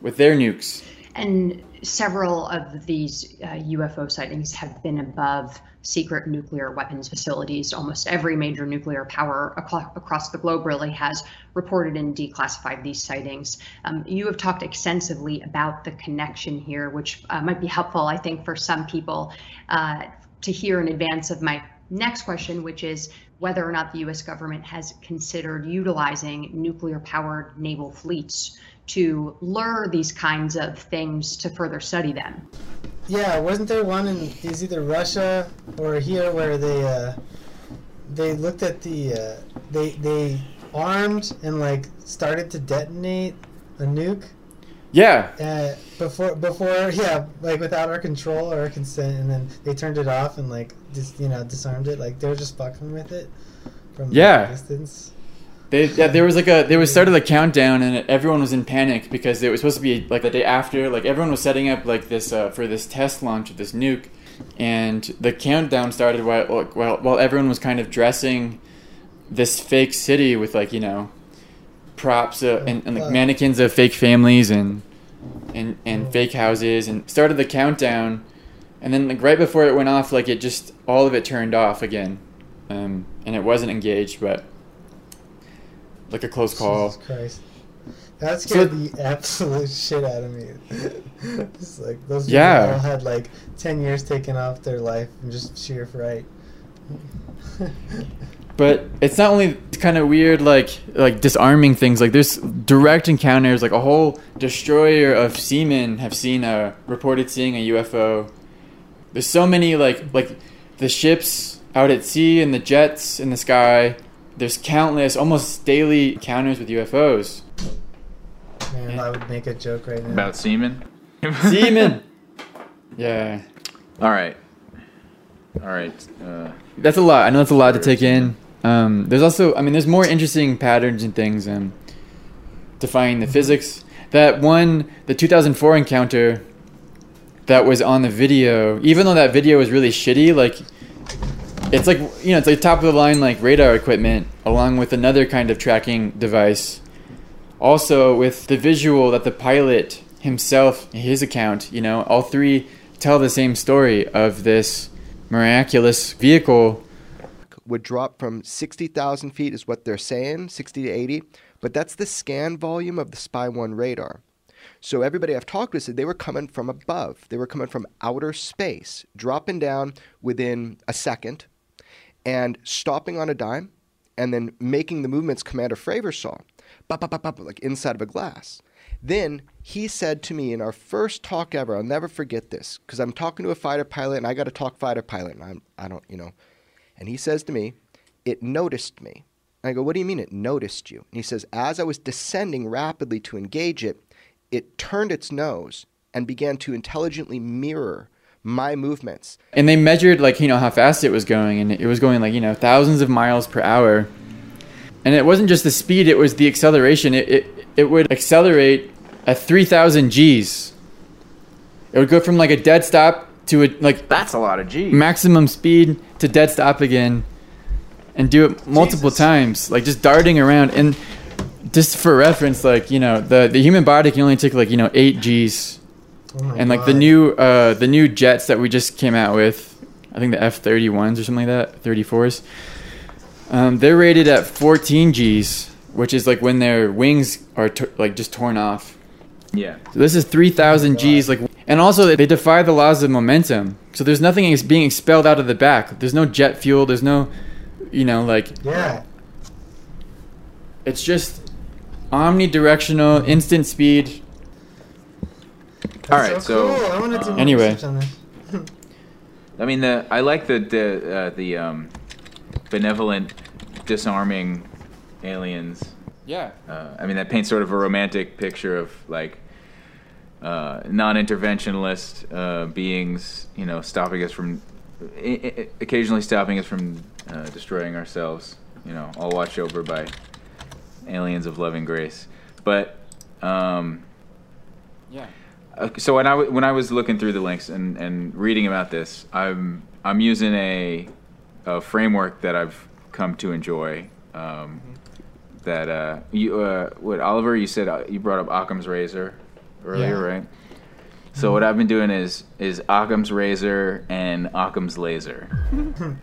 S3: with their nukes.
S24: And several of these uh, UFO sightings have been above secret nuclear weapons facilities. Almost every major nuclear power across the globe really has reported and declassified these sightings. Um, you have talked extensively about the connection here, which uh, might be helpful, I think, for some people uh, to hear in advance of my next question, which is whether or not the US government has considered utilizing nuclear powered naval fleets to lure these kinds of things to further study them.
S4: Yeah, wasn't there one in is either Russia or here where they uh, they looked at the uh, they they armed and like started to detonate a nuke
S3: Yeah,
S4: uh, before before yeah like without our control or our consent and then they turned it off and like just you know disarmed it like they were just fucking with it from
S3: Yeah.
S4: distance.
S3: They, yeah, there was like a there was started a countdown and everyone was in panic because it was supposed to be like the day after like everyone was setting up like this uh, for this test launch of this nuke and the countdown started while while while everyone was kind of dressing this fake city with like you know props uh, and, and like mannequins of fake families and and and fake houses and started the countdown and then like right before it went off like it just all of it turned off again um, and it wasn't engaged but like a close call
S4: Jesus Christ. That
S3: So-
S4: scared the absolute shit out of me. it's like those people
S3: Yeah.
S4: all had like ten years taken off their life and just sheer fright.
S3: but it's not only kind of weird like like disarming things like there's direct encounters like a whole destroyer of seamen have seen a reported seeing a ufo there's so many like like the ships out at sea and the jets in the sky there's countless almost daily encounters with ufos
S4: Man, I would make a joke right now.
S2: About semen?
S3: seamen yeah
S2: All right. All right. Uh,
S3: That's a lot. I know that's a lot to take in. Um, there's also, I mean, there's more interesting patterns and things. Um, defying the physics. That one, the 2004 encounter, that was on the video. Even though that video was really shitty, like it's like you know, it's like top of the line like radar equipment, along with another kind of tracking device. Also, with the visual that the pilot himself, his account, you know, all three tell the same story of this miraculous vehicle
S25: would drop from 60,000 feet, is what they're saying, 60 to 80. But that's the scan volume of the Spy 1 radar. So everybody I've talked with said they were coming from above. They were coming from outer space, dropping down within a second and stopping on a dime and then making the movements Commander Fravor saw, bop, bop, bop, like inside of a glass. Then he said to me in our first talk ever, I'll never forget this, because I'm talking to a fighter pilot and I got to talk fighter pilot, and I'm, I don't, you know. And he says to me, It noticed me. And I go, What do you mean it noticed you? And he says, As I was descending rapidly to engage it, it turned its nose and began to intelligently mirror my movements.
S3: and they measured like you know how fast it was going and it was going like you know thousands of miles per hour and it wasn't just the speed it was the acceleration it it, it would accelerate at 3000 g's. It would go from like a dead stop to a like
S2: that's a lot of g's.
S3: maximum speed to dead stop again and do it multiple times like just darting around. And just for reference like you know the the human body can only take like you know 8 g's.
S4: Oh
S3: and like the new uh the new jets that we just came out with i think the f-31s or something like that 34s um, they're rated at 14 g's which is like when their wings are t- like just torn off
S2: yeah.
S3: so this is 3000 g's like and also they defy the laws of momentum so there's nothing ex- being expelled out of the back there's no jet fuel there's no you know like
S4: Yeah.
S3: it's just omnidirectional instant speed
S2: All right, so,
S4: cool. I wanna
S2: um,
S3: Anyway.
S4: on this.
S2: I mean, the I like the the uh, the um, benevolent, disarming aliens.
S3: Yeah.
S2: Uh, I mean, that paints sort of a romantic picture of like uh, non-interventionalist uh, beings, you know, stopping us from i- i- occasionally stopping us from uh, destroying ourselves. You know, all watched over by aliens of loving grace. But um,
S3: yeah
S2: uh, so when I w- when I was looking through the links and, and reading about this, I'm I'm using a, a framework that I've come to enjoy. Um, That uh, you uh, what Oliver you said uh, you brought up Occam's razor earlier,
S4: Yeah.
S2: right? So what I've been doing is is Occam's razor and Occam's laser.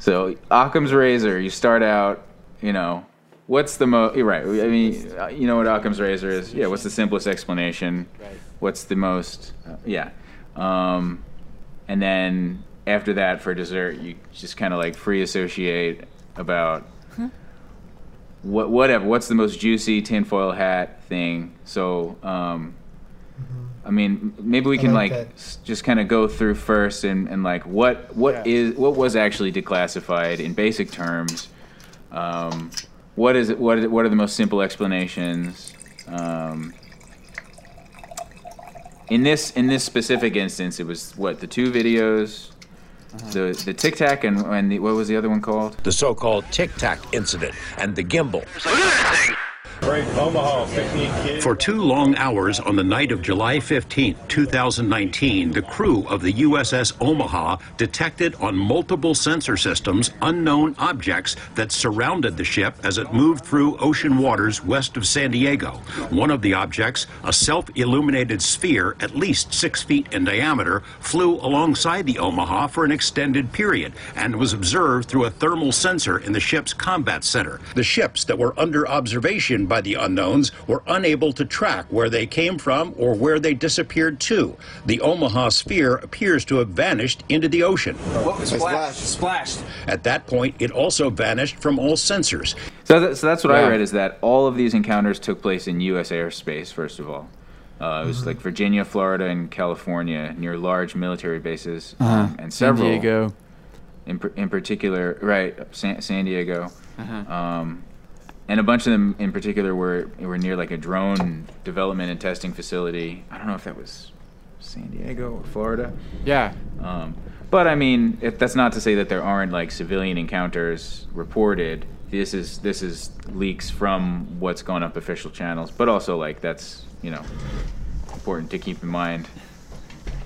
S2: So Occam's razor, you start out, you know, what's the most? You're right. I mean, you know what Occam's razor is? Yeah. What's the simplest explanation?
S3: Right.
S2: What's the most? Uh, yeah. Um, and then after that, for dessert, you just kind of like free associate about what whatever. What's the most juicy tinfoil hat thing? So. Um, I mean, maybe we can
S4: like
S2: like, s- just kind of go through first and, and like what what is what was actually declassified in basic terms. Um, what is it? What are, what are the most simple explanations? Um, in this in this specific instance, it was what the two videos, the the Tic Tac and and the, what was the other one called?
S26: The so called Tic Tac incident and the gimbal.
S27: Look at that thing!
S28: break, Omaha, 15 kids.
S29: For two long hours on the night of July 15, 2019, the crew of the USS Omaha detected on multiple sensor systems unknown objects that surrounded the ship as it moved through ocean waters west of San Diego. One of the objects, a self illuminated sphere at least six feet in diameter, flew alongside the Omaha for an extended period and was observed through a thermal sensor in the ship's combat center. The ships that were under observation by the unknowns were unable to track where they came from or where they disappeared to. The Omaha sphere appears to have vanished into the ocean.
S28: What was splashed? Splashed.
S29: At that point, it also vanished from all sensors.
S2: So, that, so that's what I read is that all of these encounters took place in U.S. airspace. First of all, uh, it was
S3: Mhm.
S2: like Virginia, Florida, and California near large military bases,
S3: Uh-huh.
S2: um, and
S3: San. Diego.
S2: In, par- in particular, right, San, San Diego,
S3: Uh-huh.
S2: um, and a bunch of them in particular were were near like a drone development and testing facility. I don't know if that was San Diego or Florida.
S3: Yeah.
S2: Um, but I mean, it, that's not to say that there aren't like civilian encounters reported. This is this is leaks from what's going up official channels, but also like that's you know important to keep in mind.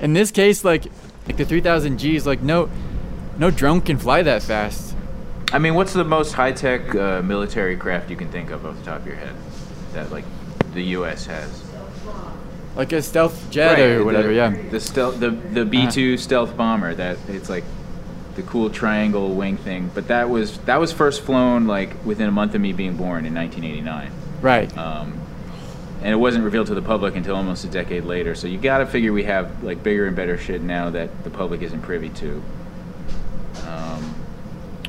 S3: In this case, like like the 3,000 Gs, like no no drone can fly that fast.
S2: I mean, what's the most high tech uh, military craft you can think of off the top of your head that like the U.S. has?
S3: Like a stealth jet
S2: Right,
S3: or whatever.
S2: the,
S3: yeah.
S2: The stealth, the the B two stealth bomber. That it's like the cool triangle wing thing. But that was that was first flown like within a month of me being born in 1989.
S3: Right.
S2: Um, and it wasn't revealed to the public until almost a decade later. So you got to figure we have like bigger and better shit now that the public isn't privy to. Um,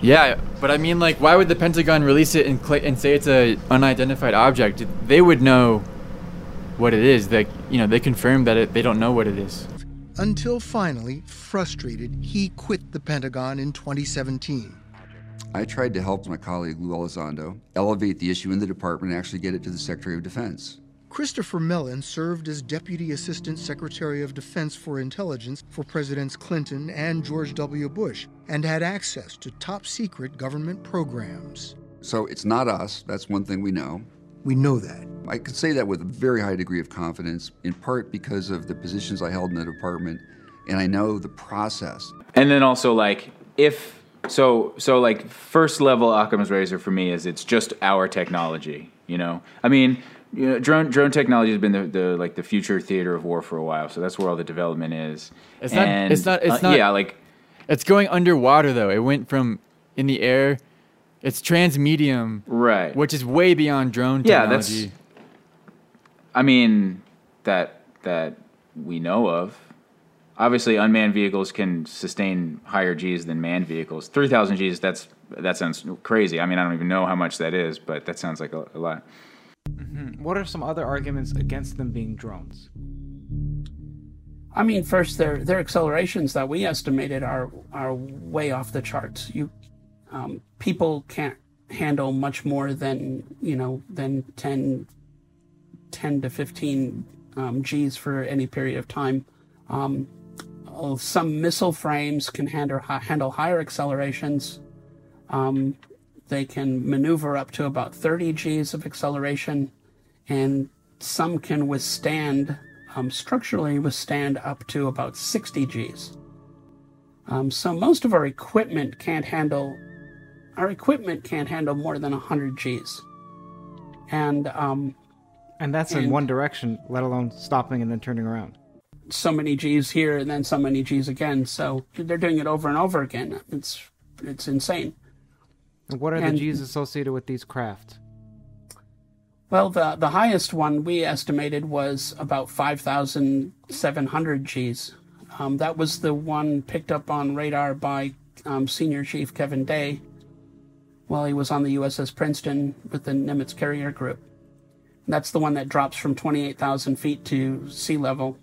S3: Yeah, but I mean, like, why would the Pentagon release it and, cla and say it's a unidentified object? They would know what it is. Like, you know, they confirmed that it, they don't know what it is.
S20: Until finally, frustrated, he quit the Pentagon in 2017.
S30: I tried to help my colleague Lou Elizondo elevate the issue in the department and actually get it to the Secretary of Defense.
S20: Christopher Mellon served as Deputy Assistant Secretary of Defense for Intelligence for Presidents Clinton and George W. Bush and had access to top secret government programs.
S30: So it's not us, that's one thing we know.
S20: We know that.
S30: I could say that with a very high degree of confidence, in part because of the positions I held in the department, and I know the process.
S2: and then also like if so so like first level Occam's razor for me is it's just our technology. You know, I mean. You know, drone drone technology has been the, the like the future theater of war for a while, so that's where all the development is.
S3: It's not. It's not. It's
S2: uh,
S3: not.
S2: Yeah, like
S3: it's going underwater though. It went from in the air. It's transmedium,
S2: right?
S3: Which is way beyond drone technology.
S2: Yeah, that's- I mean, that that we know of. Obviously, unmanned vehicles can sustain higher Gs than manned vehicles. Three thousand Gs. That's that sounds crazy. I mean, I don't even know how much that is, but that sounds like a, a lot.
S31: Mhm. What are some other arguments against them being drones?
S32: I mean, first, their their accelerations that we estimated are are way off the charts. You um, people can't handle much more than you know than 10, 10 to fifteen um, G's for any period of time. Um, oh, some missile frames can handle handle higher accelerations. They can maneuver up to about 30 G's of acceleration, and some can withstand, um, structurally withstand up to about 60 G's. Um, so most of our equipment can't handle, our equipment can't handle more than 100 G's. And, um,
S31: And that's in one direction, let alone stopping and then turning around.
S32: so many G's here and then so many G's again. So they're doing it over and over again. It's, it's insane.
S31: And what are
S32: And-
S31: the G's associated with these craft?
S32: Well, the the highest one we estimated was about five thousand seven hundred Gs. Um, that was the one picked up on radar by um, Senior Chief Kevin Day while he was on the USS Princeton with the Nimitz Carrier Group. That's the one that drops from twenty eight thousand feet to sea level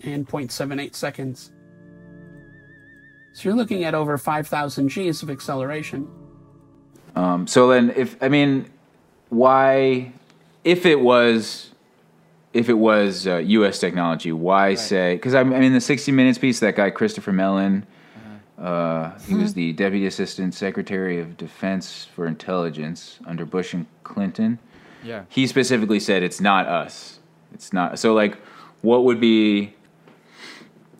S32: in 0.78 seconds. So you're looking at over five thousand Gs of acceleration.
S2: Um, so then, if I mean, why, if it was, if it was uh, U.S. technology, why say? Because I mean, the 60 Minutes piece, that guy Christopher Mellon, uh, he was the Deputy Assistant Secretary of Defense for Intelligence under Bush and Clinton.
S3: Yeah.
S2: He specifically said it's not us. It's not. So like, what would be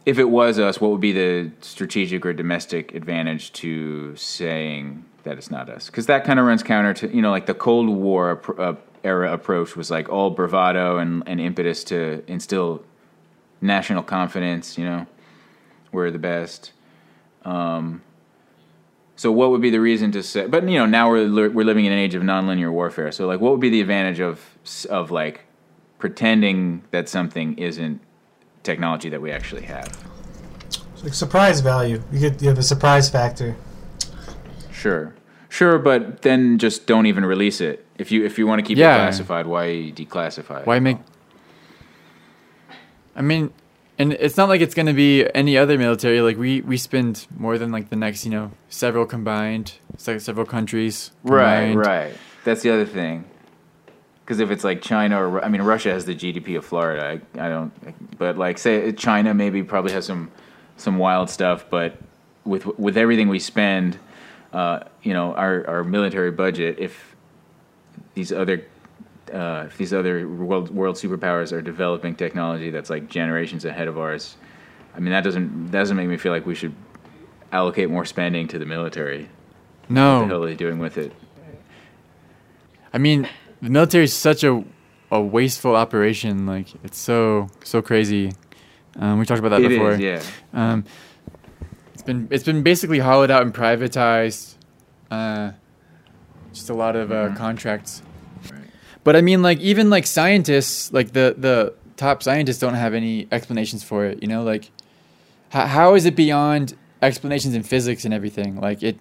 S2: if it was us? What would be the strategic or domestic advantage to saying that it's not us? Because that kind of runs counter to you know like the Cold War uh, era approach was like all bravado and, and impetus to instill national confidence. You know, we're the best. Um, so what would be the reason to say? But you know, now we're we're living in an age of nonlinear warfare. So like, what would be the advantage of of like pretending that something isn't technology that we actually have?
S4: It's like surprise value. You get you have a surprise factor.
S2: Sure, sure, but then just don't even release it. If you if you want to keep
S3: Yeah.
S2: it classified, why declassify? it?
S3: Why make? I mean, and it's not like it's going to be any other military. Like we we spend more than like the next, you know, several combined, se- several countries.
S2: Right,
S3: combined.
S2: right. That's the other thing. Because if it's like China or I mean Russia has the GDP of Florida. I, I don't. But like say China maybe probably has some some wild stuff. But with with everything we spend, uh, you know, our our military budget. If these other uh, if these other world world superpowers are developing technology that's like generations ahead of ours, I mean that doesn't that doesn't make me feel like we should allocate more spending to the military.
S3: No.
S2: What the hell are they doing with it?
S3: I mean, the military is such a a wasteful operation. Like it's so so crazy. Um, we talked about that
S2: It is,
S3: before.
S2: yeah.
S3: Um, it's been it's been basically hollowed out and privatized. Uh, just a lot of uh,
S2: Mm-hmm.
S3: contracts. But I mean, like even like scientists, like the the top scientists don't have any explanations for it. You know, like how how is it beyond explanations in physics and everything? Like it,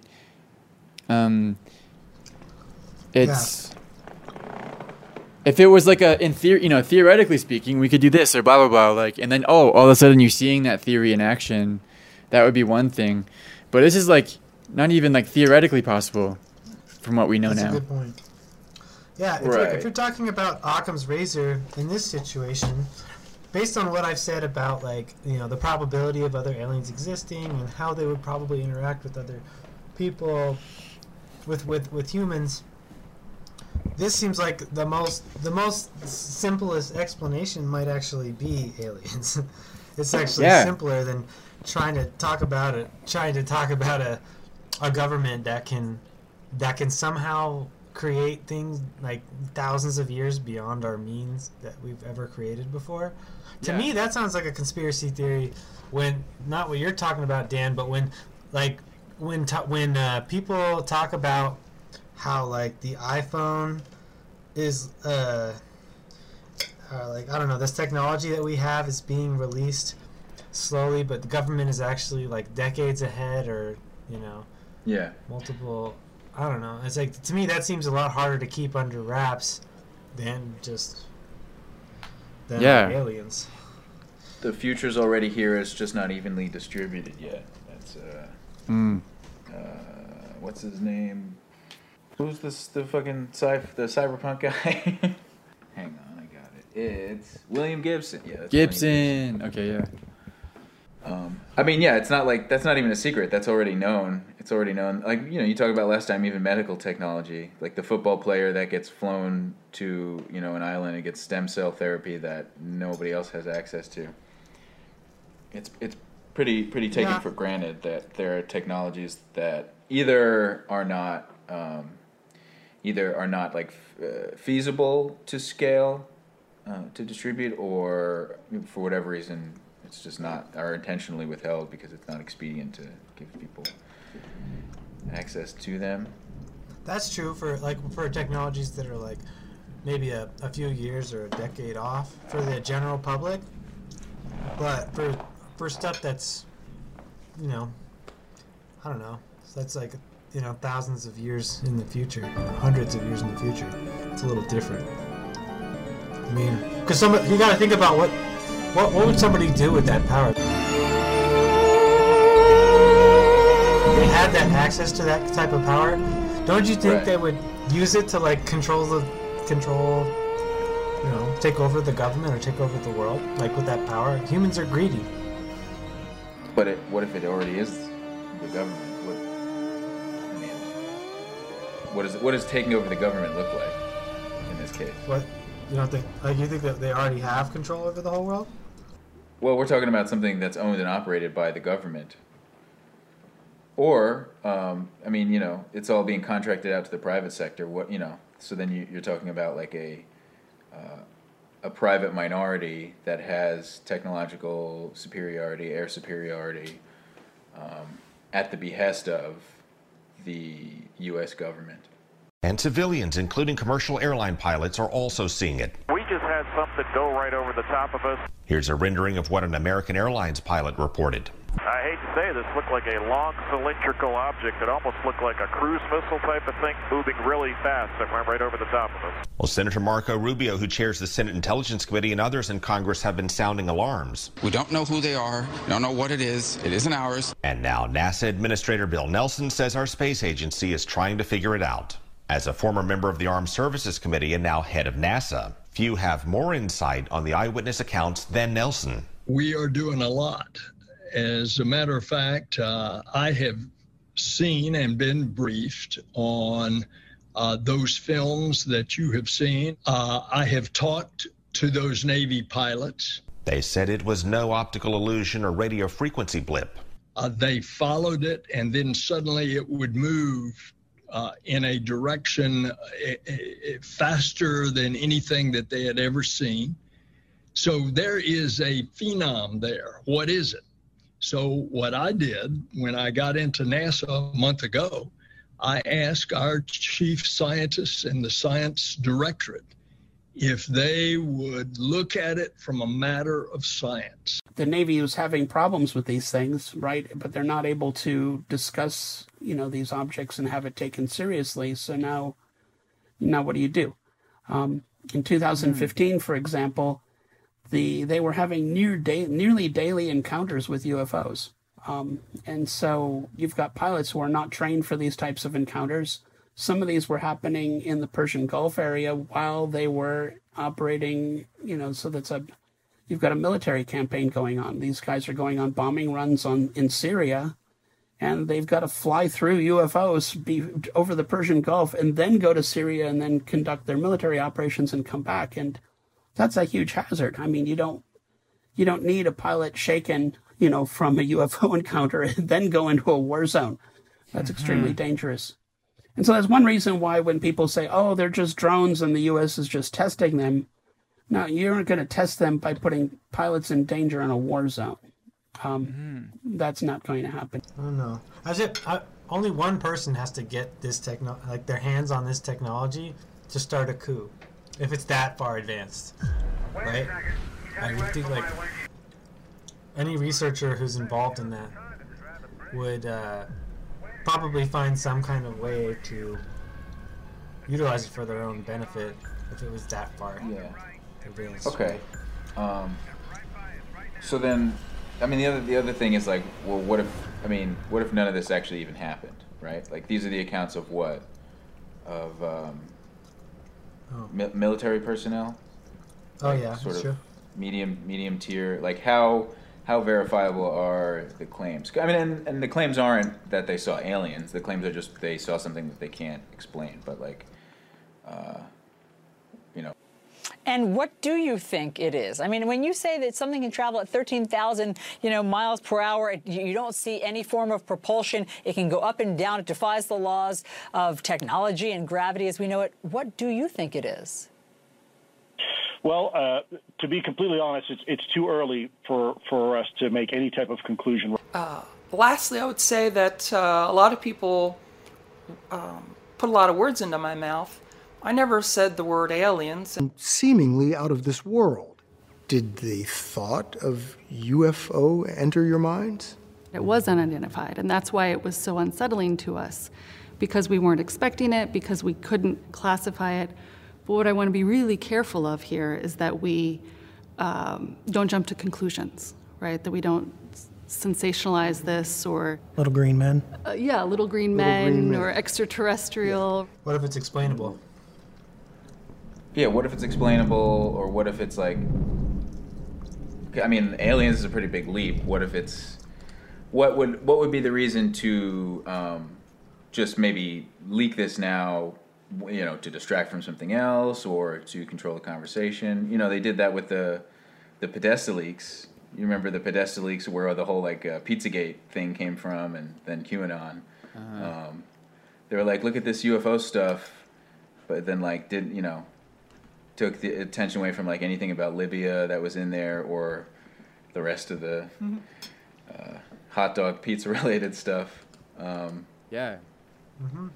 S3: um, it's if it was like a in theory, you know, theoretically speaking, we could do this or blah blah blah. Like, and then oh, all of a sudden you're seeing that theory in action. That would be one thing, but this is like not even like theoretically possible from what we know
S4: That's
S3: now.
S4: a good point. Yeah, if, you're, if you're talking about Occam's razor in this situation, based on what I've said about like you know the probability of other aliens existing and how they would probably interact with other people, with with with humans, this seems like the most the most simplest explanation might actually be aliens. it's actually
S3: Yeah.
S4: simpler than trying to talk about it, trying to talk about a a government that can that can somehow create things like thousands of years beyond our means that we've ever created before. To
S3: Yeah.
S4: me, that sounds like a conspiracy theory. When not what you're talking about, Dan, but when like when ta- when uh, people talk about how like the iPhone is uh, uh, like I don't know this technology that we have is being released slowly, but the government is actually like decades ahead, or you know,
S2: Yeah.
S4: multiple. I don't know. It's like to me that seems a lot harder to keep under wraps than just than
S2: Yeah.
S4: aliens.
S2: The future's already here. It's just not evenly distributed yet. That's uh,
S3: Mm.
S2: uh, what's his name? Who's this? The fucking sci the cyberpunk guy? Hang on, I got it. It's William Gibson. Yeah, that's William
S3: Gibson. Okay, yeah.
S2: Um, I mean, yeah, it's not like that's not even a secret. That's already known. It's already known. Like you know, you talk about last time, even medical technology, like the football player that gets flown to you know an island and gets stem cell therapy that nobody else has access to. It's it's pretty pretty taken
S4: Yeah.
S2: for granted that there are technologies that either are not um, either are not like f- uh, feasible to scale uh, to distribute, or for whatever reason, it's just not, are intentionally withheld because it's not expedient to give people access to them.
S4: That's true for like for technologies that are like maybe a, a few years or a decade off for the general public. But for for stuff that's you know I don't know. That's like you know thousands of years in the future, hundreds of years in the future. It's a little different. I mean, because some you got to think about what what what would somebody do with that power? They had that access to that type of power, don't you think
S2: Right.
S4: they would use it to like control the control, you know, take over the government or take over the world? Like with that power, humans are greedy.
S2: But it, what if it already is the government? What, I mean, what, is, what does taking over the government look like in this this case.
S4: What? You don't think? Like you think that they already have control over the whole world?
S2: Well, we're talking about something that's owned and operated by the government. Or, um, I mean, you know, it's all being contracted out to the private sector. What you know, so then you, you're talking about like a uh, a private minority that has technological superiority, air superiority, um, at the behest of the U.S. government.
S33: And civilians, including commercial airline pilots, are also seeing it.
S34: We just had something go right over the top of us.
S33: Here's a rendering of what an American Airlines pilot reported.
S34: I hate to say this looked like a long cylindrical object that almost looked like a cruise missile type of thing moving really fast that went right over the top of us.
S33: Well, Senator Marco Rubio, who chairs the Senate Intelligence Committee, and others in Congress have been sounding alarms.
S35: We don't know who they are, we don't know what it is, it isn't ours.
S33: And now NASA Administrator Bill Nelson says our space agency is trying to figure it out. As a former member of the Armed Services Committee and now head of NASA, few have more insight on the eyewitness accounts than Nelson.
S36: We are doing a lot. As a matter of fact, uh, I have seen and been briefed on uh, those films that you have seen. Uh, I have talked to those Navy pilots.
S33: They said it was no optical illusion or radio frequency blip.
S36: Uh, they followed it, and then suddenly it would move uh, in a direction uh, faster than anything that they had ever seen. So there is a phenom there. What is it? So, what I did when I got into NASA a month ago, I asked our chief scientists and the science directorate if they would look at it from a matter of science.
S32: The Navy was having problems with these things, right? But they're not able to discuss, you know, these objects and have it taken seriously. So now, now what do you do? Um, in 2015, for example, the they were having near day, nearly daily encounters with UFOs. Um, and so you've got pilots who are not trained for these types of encounters. Some of these were happening in the Persian Gulf area while they were operating, you know, so that's a you've got a military campaign going on. These guys are going on bombing runs on in Syria and they've got to fly through UFOs be, over the Persian Gulf and then go to Syria and then conduct their military operations and come back and that's a huge hazard. I mean, you don't you don't need a pilot shaken, you know, from a UFO encounter and then go into a war zone. That's mm-hmm. extremely dangerous. And so that's one reason why when people say, "Oh, they're just drones and the US is just testing them." No, you aren't going to test them by putting pilots in danger in a war zone. Um, mm-hmm. That's not going to happen.
S4: I don't know. As if I, only one person has to get this techno, like their hands on this technology to start a coup if it's that far advanced, right? I would think like any researcher who's involved in that would uh, probably find some kind of way to utilize it for their own benefit if it was that far
S2: yeah.
S4: advanced.
S2: Okay. Um, so then, I mean, the other the other thing is like, well, what if I mean, what if none of this actually even happened, right? Like these are the accounts of what, of um,
S4: Oh.
S2: mi- military personnel.
S4: Oh yeah,
S2: sort
S4: that's
S2: of
S4: true.
S2: medium medium tier. Like how how verifiable are the claims? I mean, and, and the claims aren't that they saw aliens. The claims are just they saw something that they can't explain. But like, uh,
S37: And what do you think it is? I mean, when you say that something can travel at 13,000, you know, miles per hour, it, you you don't see any form of propulsion. It can go up and down. It defies the laws of technology and gravity as we know it. What do you think it is?
S38: Well, uh, to be completely honest, it's, it's too early for, for us to make any type of conclusion.
S39: Uh, lastly, I would say that uh, a lot of people um, put a lot of words into my mouth. I never said the word aliens.
S20: Seemingly out of this world. Did the thought of UFO enter your minds?
S19: It was unidentified, and that's why it was so unsettling to us because we weren't expecting it, because we couldn't classify it. But what I want to be really careful of here is that we um, don't jump to conclusions, right? That we don't sensationalize this or,
S21: Little green men.
S19: uh, yeah, little green
S4: Little
S19: men
S4: green men.
S19: or extraterrestrial.
S4: What if it's explainable?
S2: Yeah. What if it's explainable, or what if it's like? I mean, aliens is a pretty big leap. What if it's? What would what would be the reason to um, just maybe leak this now? you know, to distract from something else or to control the conversation. You know, they did that with the the Podesta leaks. You remember the Podesta leaks where the whole like uh, Pizzagate thing came from, and then QAnon.
S3: Uh-huh.
S2: Um, they were like, look at this UFO stuff, but then like didn't you know took the attention away from like anything about Libya that was in there or the rest of the
S3: Mhm.
S2: uh, hot dog pizza related stuff. Um,
S3: yeah.
S4: hmm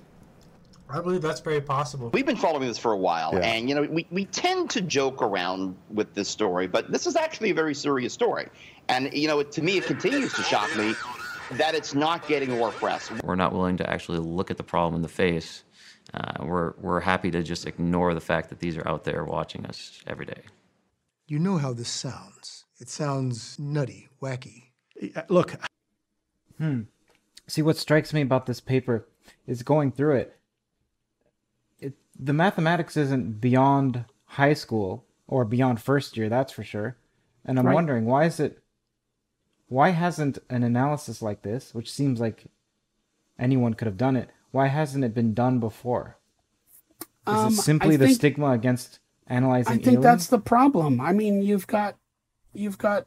S4: I believe that's very possible.
S40: We've been following this for a while,
S4: Yeah.
S40: and you know we, we tend to joke around with this story, but this is actually a very serious story. And you know, to me, it continues to shock me that it's not getting more press.
S41: We're not willing to actually look at the problem in the face. Uh, we're, we're happy to just ignore the fact that these are out there watching us every day.
S20: You know how this sounds. It sounds nutty, wacky.
S31: Look. Hmm. See, what strikes me about this paper is going through it. It the mathematics isn't beyond high school or beyond first year, that's for sure. And I'm
S32: Right.
S31: wondering why is it why hasn't an analysis like this, which seems like anyone could have done it, why hasn't it been done before? Is
S32: Um,
S31: it simply
S32: I
S31: the
S32: think-
S31: stigma against analyzing
S32: I think that's the problem. I mean, you've got you've got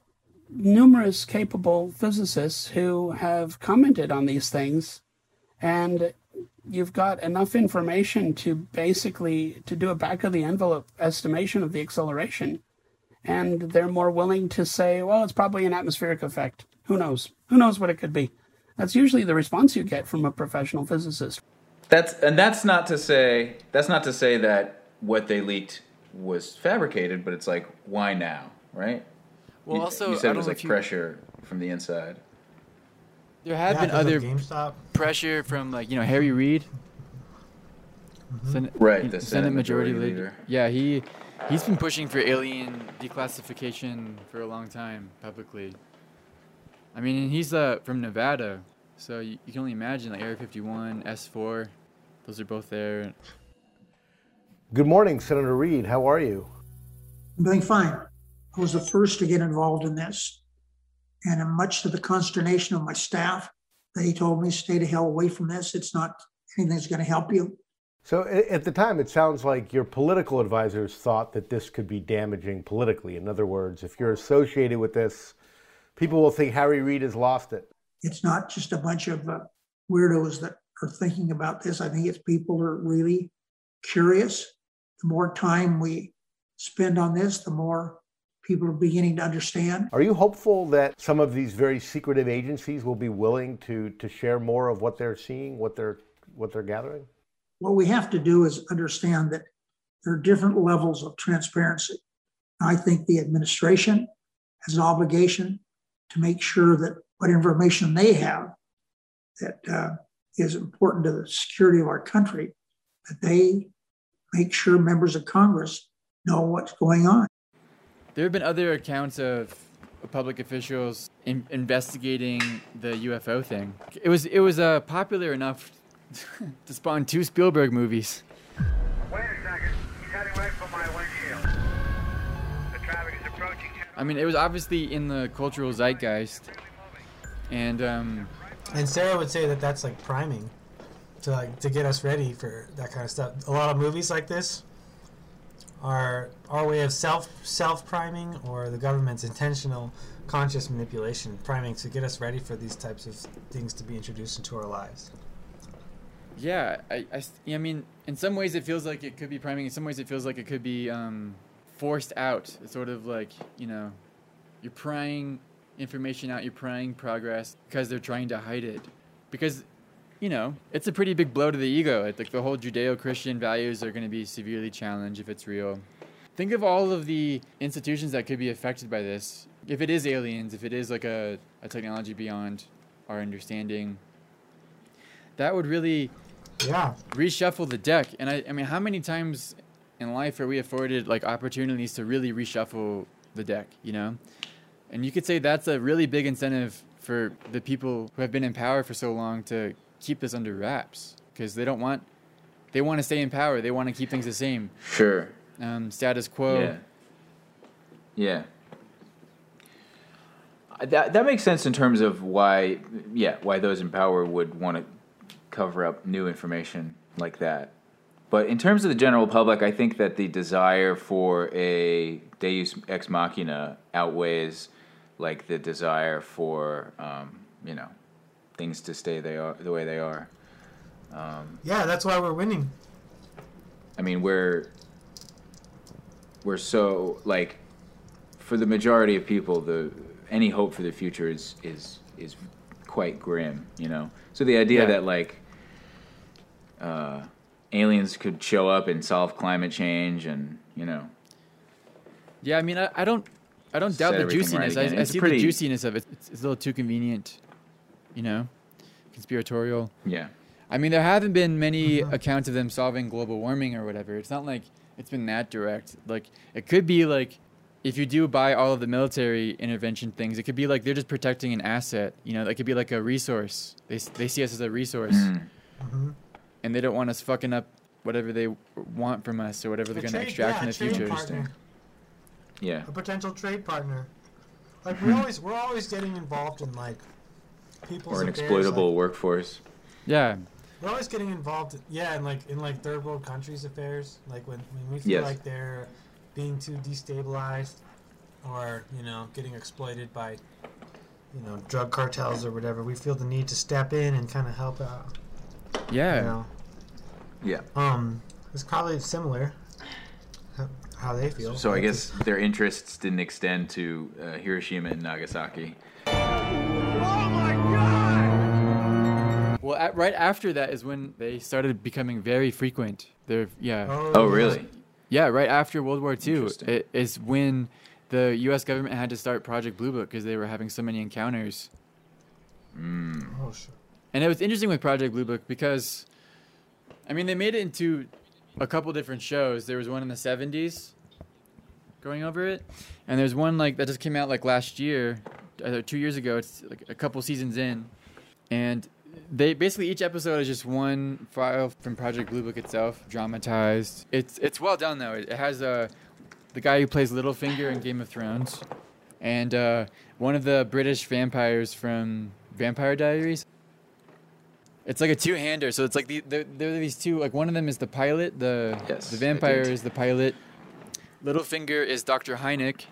S32: numerous capable physicists who have commented on these things, and you've got enough information to basically to do a back of the envelope estimation of the acceleration, and they're more willing to say, well, it's probably an atmospheric effect. Who knows? Who knows what it could be? That's usually the response you get from a professional physicist.
S2: That's and that's not to say that's not to say that what they leaked was fabricated, but it's like why now, right?
S3: Well,
S2: You-
S3: also,
S2: you said it was like
S3: if you-
S2: pressure from the inside.
S3: There have
S4: Yeah,
S3: been
S4: 'cause of
S3: other
S4: GameStop.
S3: pressure from like you know Harry Reid, mm-hmm. Senate,
S2: Right, the
S3: know,
S2: Senate
S3: Majority,
S2: Majority
S3: Leader.
S2: Leader.
S3: Yeah, he he's been pushing for alien declassification for a long time publicly. I mean, he's uh, from Nevada, so you, you can only imagine like Area 51, S4, those are both there.
S42: Good morning, Senator Reid. How are you?
S43: I'm doing fine. I was the first to get involved in this. And I'm much to the consternation of my staff, they told me, stay the hell away from this. It's not anything that's going to help you.
S42: So at the time, it sounds like your political advisors thought that this could be damaging politically. In other words, if you're associated with this, people will think Harry Reid has lost it.
S43: It's not just a bunch of uh, weirdos that are thinking about this. I think it's people who are really curious. The more time we spend on this, the more people are beginning to understand.
S42: Are you hopeful that some of these very secretive agencies will be willing to to share more of what they're seeing, what they're what they're gathering?
S43: What we have to do is understand that there are different levels of transparency. I think the administration has an obligation to make sure that what information they have that uh, is important to the security of our country, that they make sure members of Congress know what's going on.
S3: There have been other accounts of public officials in, investigating the UFO thing. It was it was uh, popular enough to spawn two Spielberg movies. I mean, it was obviously in the cultural zeitgeist, and um,
S4: And Sarah would say that that's like priming to like to get us ready for that kind of stuff. A lot of movies like this are our way of self self priming or the government's intentional conscious manipulation priming to get us ready for these types of things to be introduced into our lives.
S3: Yeah, I, I, I mean, in some ways it feels like it could be priming. In some ways it feels like it could be um, forced out. It's sort of like you know, you're prying information out, you're prying progress because they're trying to hide it. Because, you know, it's a pretty big blow to the ego. It, like the whole Judeo-Christian values are going to be severely challenged if it's real. Think of all of the institutions that could be affected by this. If it is aliens, if it is like a, a technology beyond our understanding, that would really
S4: yeah
S3: reshuffle the deck. And I, I mean, how many times in life are we afforded like opportunities to really reshuffle the deck? You know, and you could say that's a really big incentive for the people who have been in power for so long to keep this under wraps because they don't want they want to stay in power. They want to keep things the same.
S2: Sure.
S3: Um, status quo.
S2: Yeah. Yeah. Uh, That that makes sense in terms of why, yeah, why those in power would want to cover up new information like that. But in terms of the general public, I think that the desire for a Deus ex machina outweighs like the desire for um, you know things to stay they are the way they are. Um,
S4: Yeah, that's why we're winning.
S2: I mean, we're we're so like for the majority of people, the any hope for the future is is is quite grim, you know. So the idea
S3: Yeah.
S2: that like uh, aliens could show up and solve climate change, and you know,
S3: Yeah, I mean, I, I don't, I don't doubt the
S2: everything right
S3: juiciness. I. I see
S2: pretty-
S3: the juiciness of it. It's, it's a little too convenient, you know, conspiratorial.
S2: Yeah.
S3: I mean, there haven't been many accounts of them solving global warming or whatever. It's not like it's been that direct. Like, it could be like, if you do buy all of the military intervention things, it could be like they're just protecting an asset. You know, it could be like a resource. They they see us as a resource,
S4: Mhm.
S3: And they don't want us fucking up whatever they want from us or whatever they're going to
S4: trade-
S3: extract
S4: yeah,
S3: in
S4: a
S3: the
S4: trade
S3: future.
S4: partner.
S2: yeah,
S4: a potential trade partner. Like
S2: Hmm.
S4: we always, we're always getting involved in like people's
S2: or an
S4: affairs,
S2: exploitable
S4: like-
S2: workforce.
S3: Yeah.
S4: we're always getting involved, yeah, in like in like third world countries' affairs. Like when, when we feel
S2: Yes.
S4: like they're being too destabilized, or you know, getting exploited by you know drug cartels or whatever. We feel the need to step in and kind of help out.
S3: Yeah.
S4: You know?
S2: Yeah.
S4: Um, it's probably similar. how- How they feel.
S2: So I guess their interests didn't extend to uh, Hiroshima and Nagasaki. Oh my God!
S3: Well, at, right after that is when they started becoming very frequent. They're yeah.
S2: Oh, Oh, really?
S3: Yeah, right after World War II
S2: Interesting.
S3: it is when the U.S. government had to start Project Blue Book because they were having so many encounters.
S4: Oh shit.
S3: And it was interesting with Project Blue Book because, I mean, they made it into a couple different shows. There was one in the '70s, going over it, and there's one like that just came out like last year, uh, two years ago. It's like a couple seasons in, and they basically each episode is just one file from Project Blue Book itself, dramatized. It's it's well done though. It, has uh, the guy who plays Littlefinger in Game of Thrones, and uh, one of the British vampires from Vampire Diaries. It's like a two-hander, so it's like the, there, there are these two. Like one of them is the pilot, the
S2: Yes,
S3: the vampire is the pilot. Littlefinger is Doctor Hynek,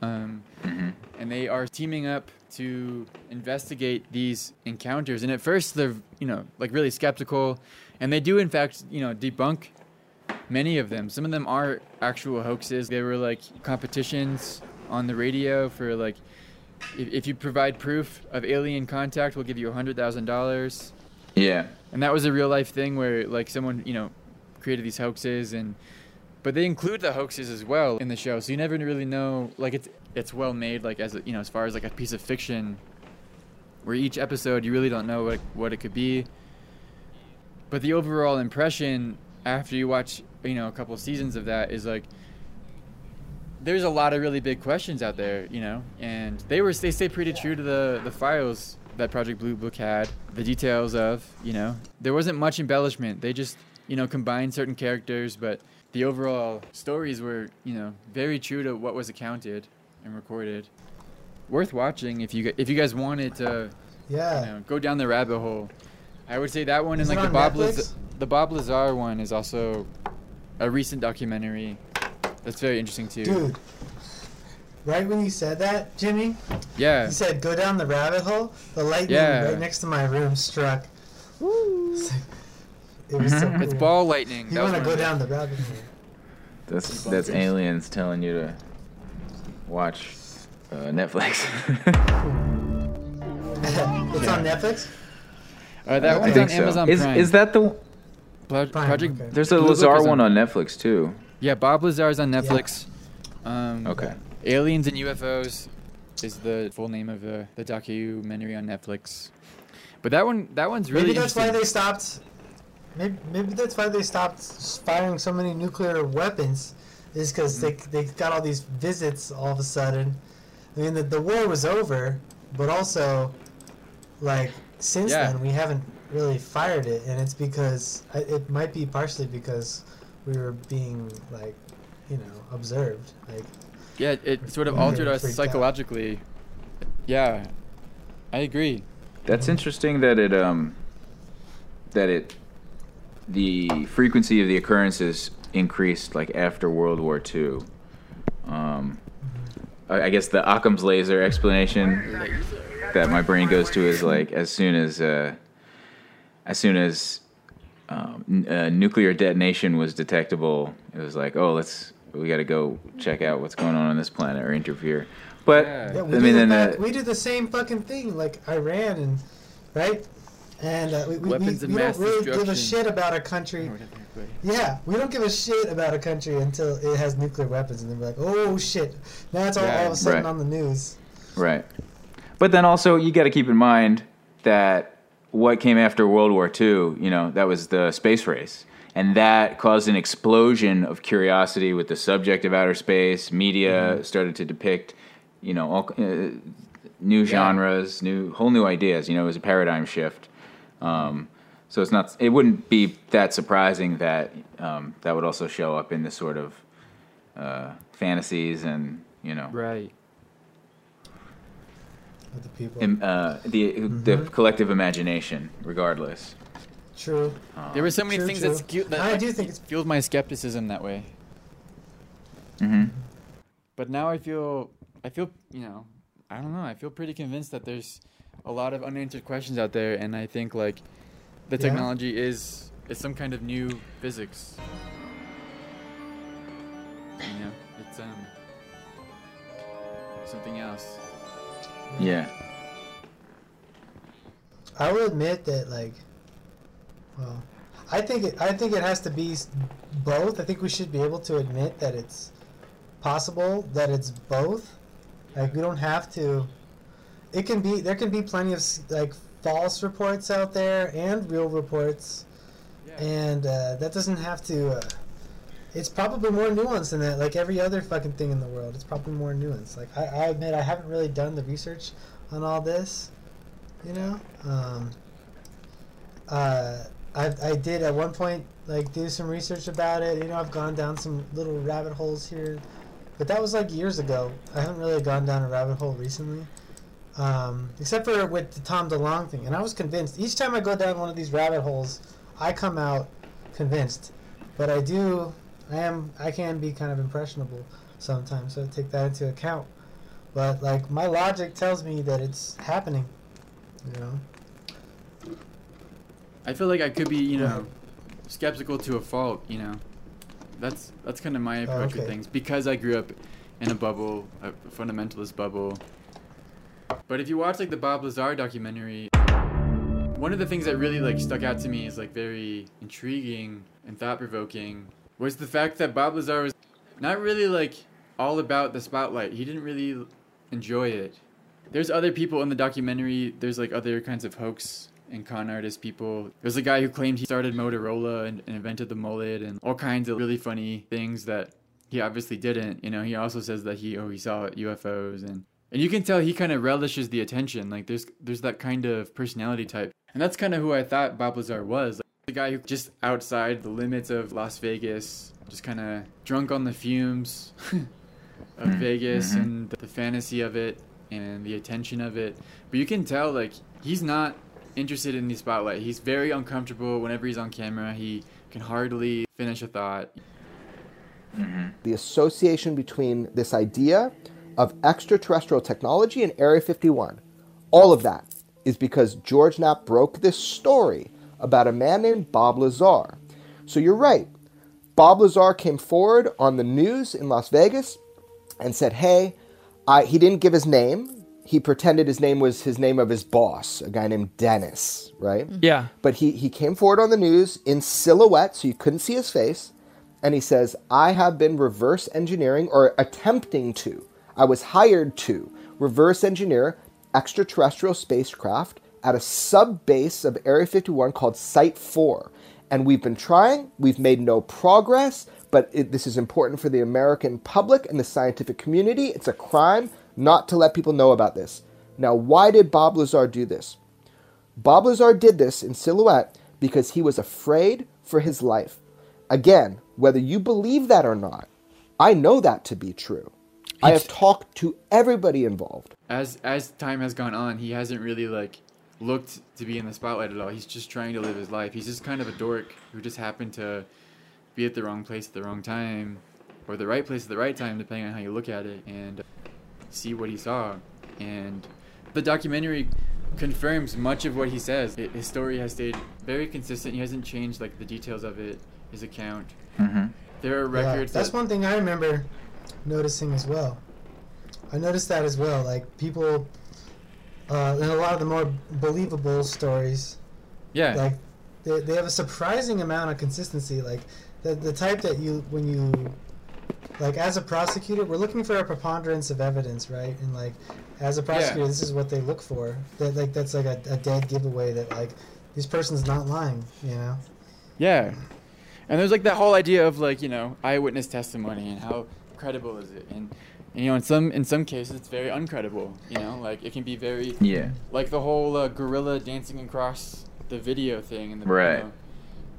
S3: um,
S2: Mm-hmm.
S3: and they are teaming up to investigate these encounters. And at first, they're you know like really skeptical, and they do in fact you know debunk many of them. Some of them are actual hoaxes. They were like competitions on the radio for like if, if you provide proof of alien contact, we'll give you a hundred thousand dollars.
S2: Yeah.
S3: And that was a real life thing where like someone, you know, created these hoaxes and but they include the hoaxes as well in the show. So you never really know like it's it's well made like as you know, as far as like a piece of fiction where each episode you really don't know what what it could be. But the overall impression after you watch, you know, a couple seasons of that is like there's a lot of really big questions out there, you know, and they were they stay pretty true to the the files that Project Blue Book had, the details of, you know, there wasn't much embellishment. They just, you know, combined certain characters, but the overall stories were, you know, very true to what was accounted and recorded. Worth watching if you if you guys wanted to,
S4: Yeah.
S3: you know, go down the rabbit hole. I would say that one
S4: Is
S3: and like the Bob Laz- the Bob Lazar one is also a recent documentary. That's very interesting too.
S4: Dude, right when you said that, Jimmy,
S3: Yeah.
S4: you said go down the rabbit hole. The lightning
S3: Yeah.
S4: right next to my room struck. It's like- It was so
S3: It's ball lightning.
S4: You want to go
S3: of the-
S4: down the rabbit hole?
S2: That's that's aliens telling you to watch uh, Netflix.
S4: it's on Netflix.
S3: Uh, that
S2: I
S3: one's
S2: think
S3: on
S2: so.
S3: Amazon
S2: Is
S3: Prime.
S2: is that the?
S3: Pro- Project?
S2: There's a
S3: Blue
S2: Lazar
S3: is
S2: one on Netflix too.
S3: Yeah, Bob Lazar's on Netflix. Um,
S2: Okay.
S3: Aliens and UFOs is the full name of the, the documentary on Netflix. But that one, that one's really
S4: maybe that's why they stopped. Maybe, maybe that's why they stopped firing so many nuclear weapons. Is because they mm-hmm. they got all these visits all of a sudden. I mean, the, the war was over, but also, like since
S3: Yeah.
S4: then we haven't really fired it, and it's because it might be partially because we were being like, you know, observed. Like,
S3: Yeah, it sort of altered us
S4: freaked out.
S3: psychologically. Yeah, I agree.
S2: That's interesting that it um that it the frequency of the occurrences increased like after World War II. Um, I I guess the Occam's laser explanation that my brain goes to is like as soon as uh, as soon as um, n- uh, nuclear detonation was detectable, it was like, oh, let's we got to go check out what's going on on this planet or interfere. But
S4: Yeah, we
S2: I
S4: do
S2: mean,
S4: the
S2: then
S4: back-
S2: the,
S4: we do the same fucking thing, like Iran and right, and uh, we, we, we,
S3: of
S4: we don't really give a shit about a country. Yeah, we don't give a shit about a country until it has nuclear weapons, and then we're like, oh shit, now it's all, all of a sudden
S2: Right.
S4: on the news.
S2: Right. But then also you got to keep in mind that what came after World War II, you know, that was the space race. And that caused an explosion of curiosity with the subject of outer space. Media started to depict, you know, all uh, new genres, new whole new ideas. You know, it was a paradigm shift. Um, so it's not. It wouldn't be that surprising that um, that would also show up in this sort of uh, fantasies and you know
S3: right
S4: the people.
S2: im- uh, the the collective imagination, regardless.
S4: True.
S3: There were so many
S4: True,
S3: things
S4: true.
S3: that, skew- that
S4: I
S3: like,
S4: do think it's
S3: fueled my skepticism that way.
S2: Mm-hmm.
S3: But now I feel, I feel, you know, I don't know. I feel pretty convinced that there's a lot of unanswered questions out there, and I think like the
S4: Yeah.
S3: technology is is some kind of new physics. You know, it's um something else.
S2: Yeah.
S4: I will admit that, like, well, I think it. I think it has to be both. I think we should be able to admit that it's possible that it's both. Like, we don't have to. It can be. There can be plenty of like false reports out there and real reports, and uh, that doesn't have to. Uh, it's probably more nuanced than that. Like every other fucking thing in the world, it's probably more nuanced. Like I, I admit, I haven't really done the research on all this you know um, uh, I, I did at one point like do some research about it you know i've gone down some little rabbit holes here but that was like years ago. I haven't really gone down a rabbit hole recently um, except for with the Tom DeLonge thing and i was convinced each time i go down one of these rabbit holes i come out convinced but i do i am i can be kind of impressionable sometimes so take that into account. But like my logic tells me that it's happening you know
S3: I feel like I could be, you know, skeptical to a fault. You know, that's that's kind of my oh, approach with
S4: okay.
S3: things because I grew up in a bubble, a fundamentalist bubble. But if you watch like the Bob Lazar documentary, one of the things that really like stuck out to me is like very intriguing and thought provoking was the fact that Bob Lazar was not really like all about the spotlight. He didn't really enjoy it. There's other people in the documentary. There's like other kinds of hoax and con artist people. There's a guy who claimed he started Motorola and, and invented the mullet and all kinds of really funny things that he obviously didn't. You know, he also says that he oh he saw UFOs and and you can tell he kind of relishes the attention. Like there's there's that kind of personality type, and that's kind of who I thought Bob Lazar was. Like, the guy who just outside the limits of Las Vegas, just kind of drunk on the fumes of
S2: Mm,
S3: Vegas
S2: mhm.
S3: and the fantasy of it and the attention of it. But you can tell like he's not interested in the spotlight. He's very uncomfortable whenever he's on camera. He can hardly finish a thought. Mm-hmm.
S25: The association between this idea of extraterrestrial technology and Area 51, all of that is because George Knapp broke this story about a man named Bob Lazar. So you're right. Bob Lazar came forward on the news in Las Vegas and said, "Hey, I, he didn't give his name. He pretended his name was his name of his boss, a guy named Dennis, right? Mm-hmm.
S44: Yeah.
S25: But he he came forward on the news in silhouette, so you couldn't see his face, and he says, "I have been reverse engineering or attempting to. I was hired to reverse engineer extraterrestrial spacecraft at a sub base of Area 51 called Site 4." And we've been trying, we've made no progress, but it, this is important for the American public and the scientific community. It's a crime not to let people know about this. Now, why did Bob Lazar do this? Bob Lazar did this in silhouette because he was afraid for his life. Again, whether you believe that or not, I know that to be true. I have talked to everybody involved.
S3: As as time has gone on, he hasn't really like looked to be in the spotlight at all. He's just trying to live his life. He's just kind of a dork who just happened to be at the wrong place at the wrong time, or the right place at the right time, depending on how you look at it, and uh, see what he saw. And the documentary confirms much of what he says. It, his story has stayed very consistent. He hasn't changed like the details of it, his account.
S2: Mm-hmm.
S3: There are
S4: Yeah,
S3: records.
S4: that's
S3: that,
S4: one thing I remember noticing as well. I noticed that as well. Like people, uh, in a lot of the more believable stories,
S3: Yeah.
S4: like they, they have a surprising amount of consistency. Like the the type that you when you like as a prosecutor, we're looking for a preponderance of evidence, right? And like as a prosecutor, this is what they look for. That like that's like a, a dead giveaway that like this person's not lying. You know.
S3: Yeah. And there's like that whole idea of like, you know, eyewitness testimony and how credible is it? And, and you know, in some in some cases it's very uncredible, you know? Like it can be very
S2: Yeah.
S3: like the whole uh, gorilla dancing across the video thing and the
S2: Right.
S3: you know,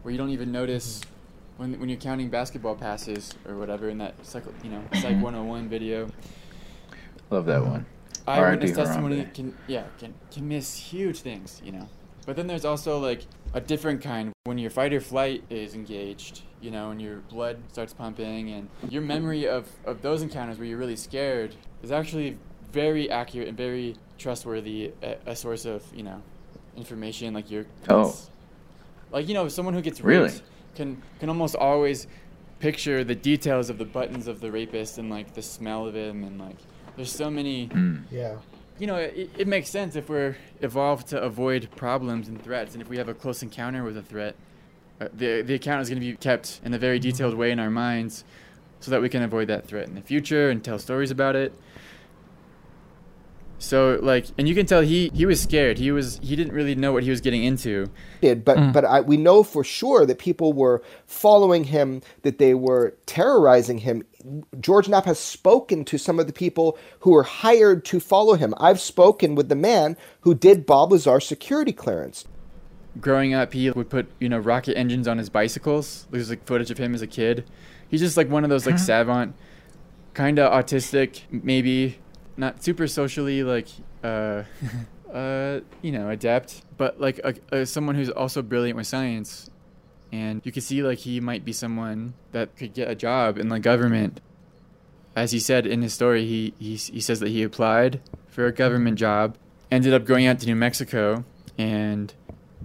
S3: where you don't even notice when when you're counting basketball passes or whatever in that psych, you know, Psych mm-hmm. 101 video.
S2: Love that one.
S3: Eyewitness testimony can yeah can can miss huge things, you know. But then there's also like a different kind when your fight or flight is engaged, you know, and your blood starts pumping, and your memory of of those encounters where you're really scared is actually very accurate and very trustworthy a, a source of you know information like your
S2: Oh.
S3: like you know someone who gets
S2: Really?
S3: raped can can almost always picture the details of the buttons of the rapist and like the smell of him and like there's so many
S2: Hmm.
S4: Yeah.
S3: you know it, it makes sense if we're evolved to avoid problems and threats and if we have a close encounter with a threat uh, the the account is going to be kept in a very detailed way in our minds so that we can avoid that threat in the future and tell stories about it so like and you can tell he he was scared he was he didn't really know what he was getting into
S25: did, but mm. but I, we know for sure that people were following him, that they were terrorizing him. George Knapp has spoken to some of the people who were hired to follow him. I've spoken with the man who did Bob Lazar's security clearance.
S3: growing up, he would put you know rocket engines on his bicycles. There's like footage of him as a kid. He's just like one of those like savant, kind of autistic, maybe not super socially like uh, uh, you know adept, but like a, a, someone who's also brilliant with science. And you could see like he might be someone that could get a job in the government. As he said in his story, he, he he says that he applied for a government job, ended up going out to New Mexico, and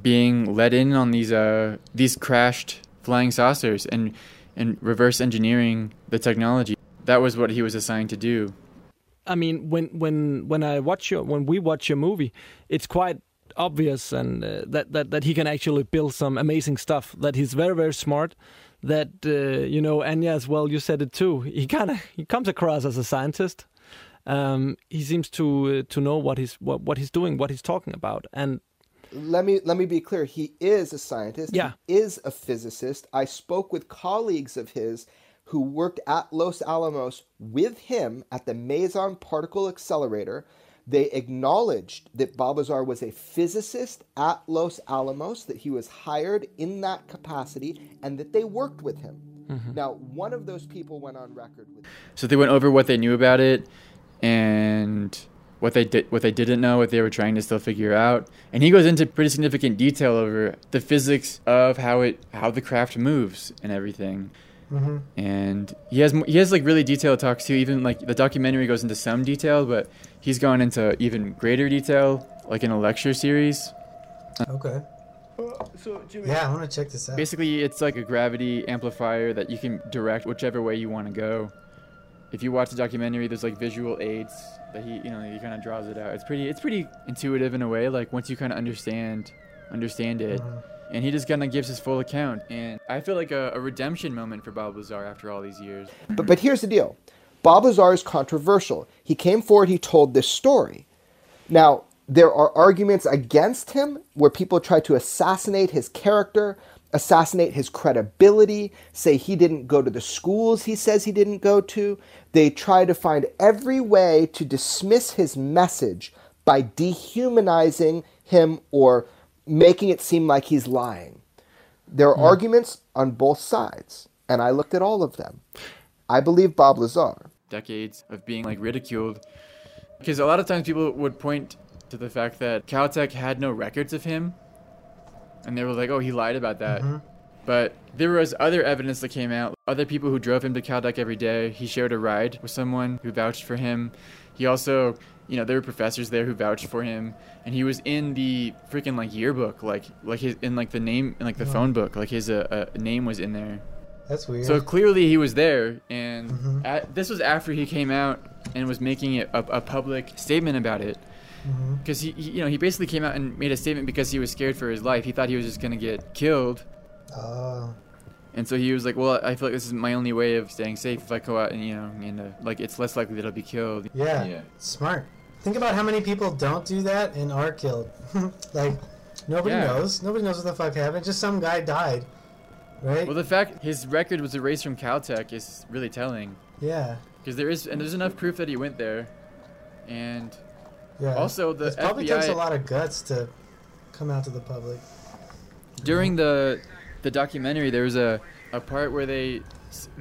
S3: being let in on these uh these crashed flying saucers and and reverse engineering the technology. That was what he was assigned to do.
S44: I mean, when when when I watch your when we watch your movie, it's quite obvious and uh, that that that he can actually build some amazing stuff. That he's very very smart. That uh, you know, Anya as well. You said it too. He kind of he comes across as a scientist. Um, he seems to uh, to know what he's what, what he's doing, what he's talking about, and
S25: Let me let me be clear. He is a scientist.
S44: Yeah.
S25: He is a physicist. I spoke with colleagues of his who worked at Los Alamos with him at the Meson Particle Accelerator. They acknowledged that Bob Lazar was a physicist at Los Alamos, that he was hired in that capacity, and that they worked with him.
S3: Mhm.
S25: Now, one of those people went on record with.
S3: So they went over what they knew about it and what they did what they didn't know, what they were trying to still figure out. And he goes into pretty significant detail over the physics of how it how the craft moves and everything.
S4: Mhm.
S3: And he has he has like really detailed talks too. Even like the documentary goes into some detail, but he's gone into even greater detail, like in a lecture series.
S4: Okay.
S42: So, Jimmy,
S4: Yeah, I want to check this out.
S3: Basically, it's like a gravity amplifier that you can direct whichever way you want to go. If you watch the documentary, there's like visual aids that he, you know, he kind of draws it out. It's pretty, it's pretty intuitive in a way. Like once you kind of understand, understand it, and he just kind of gives his full account. And I feel like a, a redemption moment for Bob Lazar after all these years.
S25: But, but here's the deal Bob Lazar is controversial. He came forward, he told this story. Now, there are arguments against him where people try to assassinate his character, assassinate his credibility, say he didn't go to the schools he says he didn't go to. They try to find every way to dismiss his message by dehumanizing him or making it seem like he's lying. There are arguments on both sides, and I looked at all of them. I believe Bob Lazar.
S3: decades of being like ridiculed because a lot of times people would point to the fact that Caltech had no records of him, and they were like, "Oh, he lied about that."
S4: Mhm.
S3: But there was other evidence that came out. Other people who drove him to Caltech every day. He shared a ride with someone who vouched for him. He also, you know, there were professors there who vouched for him, and he was in the freaking like yearbook, like like his in like the name in like the
S4: Oh.
S3: phone book, like his uh, uh, name was in there.
S4: That's weird.
S3: So clearly he was there, and
S4: Mhm.
S3: at, this was after he came out and was making it a, a public statement about it. Because he, he, you know, he basically came out and made a statement because he was scared for his life. He thought he was just gonna get killed,
S4: Oh.
S3: and so he was like, "Well, I feel like this is my only way of staying safe. If I go out and you know, and uh, like it's less likely that I'll be killed."
S4: Yeah, Yeah. Smart. Think about how many people don't do that and are killed. like nobody
S3: Yeah.
S4: knows. Nobody knows what the fuck happened. Just some guy died. Right?
S3: Well, the fact his record was erased from Caltech is really telling.
S4: Yeah.
S3: Because there is, and there's enough proof that he went there, and
S4: Yeah.
S3: also the
S4: it probably
S3: FBI
S4: takes a lot of guts to come out to the public.
S3: during the the documentary there was a, a part where they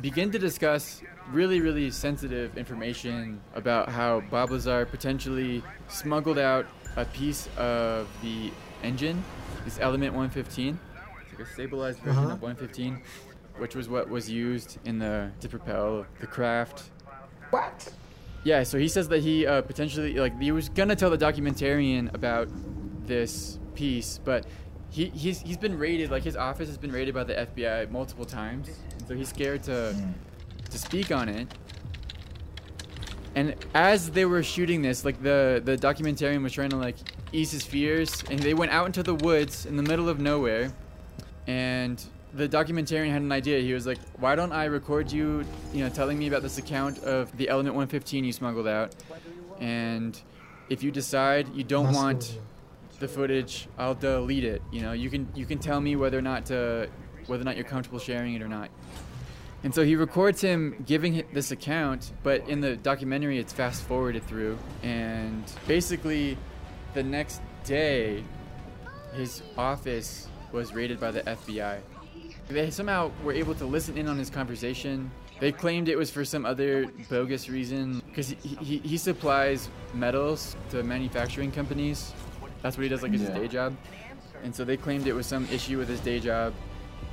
S3: begin to discuss really really sensitive information about how Bob Lazar potentially smuggled out a piece of the engine this element 115 it's like a stabilized version
S4: Uh-huh.
S3: of 115 which was what was used in the to propel the craft
S4: What?
S3: yeah, so he says that he uh, potentially like he was gonna tell the documentarian about this piece, but he he's he's been raided. Like his office has been raided by the FBI multiple times, and so he's scared to to speak on it. And as they were shooting this, like the the documentarian was trying to like ease his fears, and they went out into the woods in the middle of nowhere, and the documentarian had an idea. He was like, "Why don't I record you, you know, telling me about this account of the Element 115 you smuggled out, and if you decide you don't want the footage, I'll delete it. You know, you can you can tell me whether or not to whether or not you're comfortable sharing it or not." And so he records him giving this account, but in the documentary it's fast forwarded through, and basically, the next day, his office was raided by the FBI. They somehow were able to listen in on his conversation. They claimed it was for some other bogus reason because he, he, he supplies metals to manufacturing companies. That's what he does, like his
S2: Yeah.
S3: day job. And so they claimed it was some issue with his day job.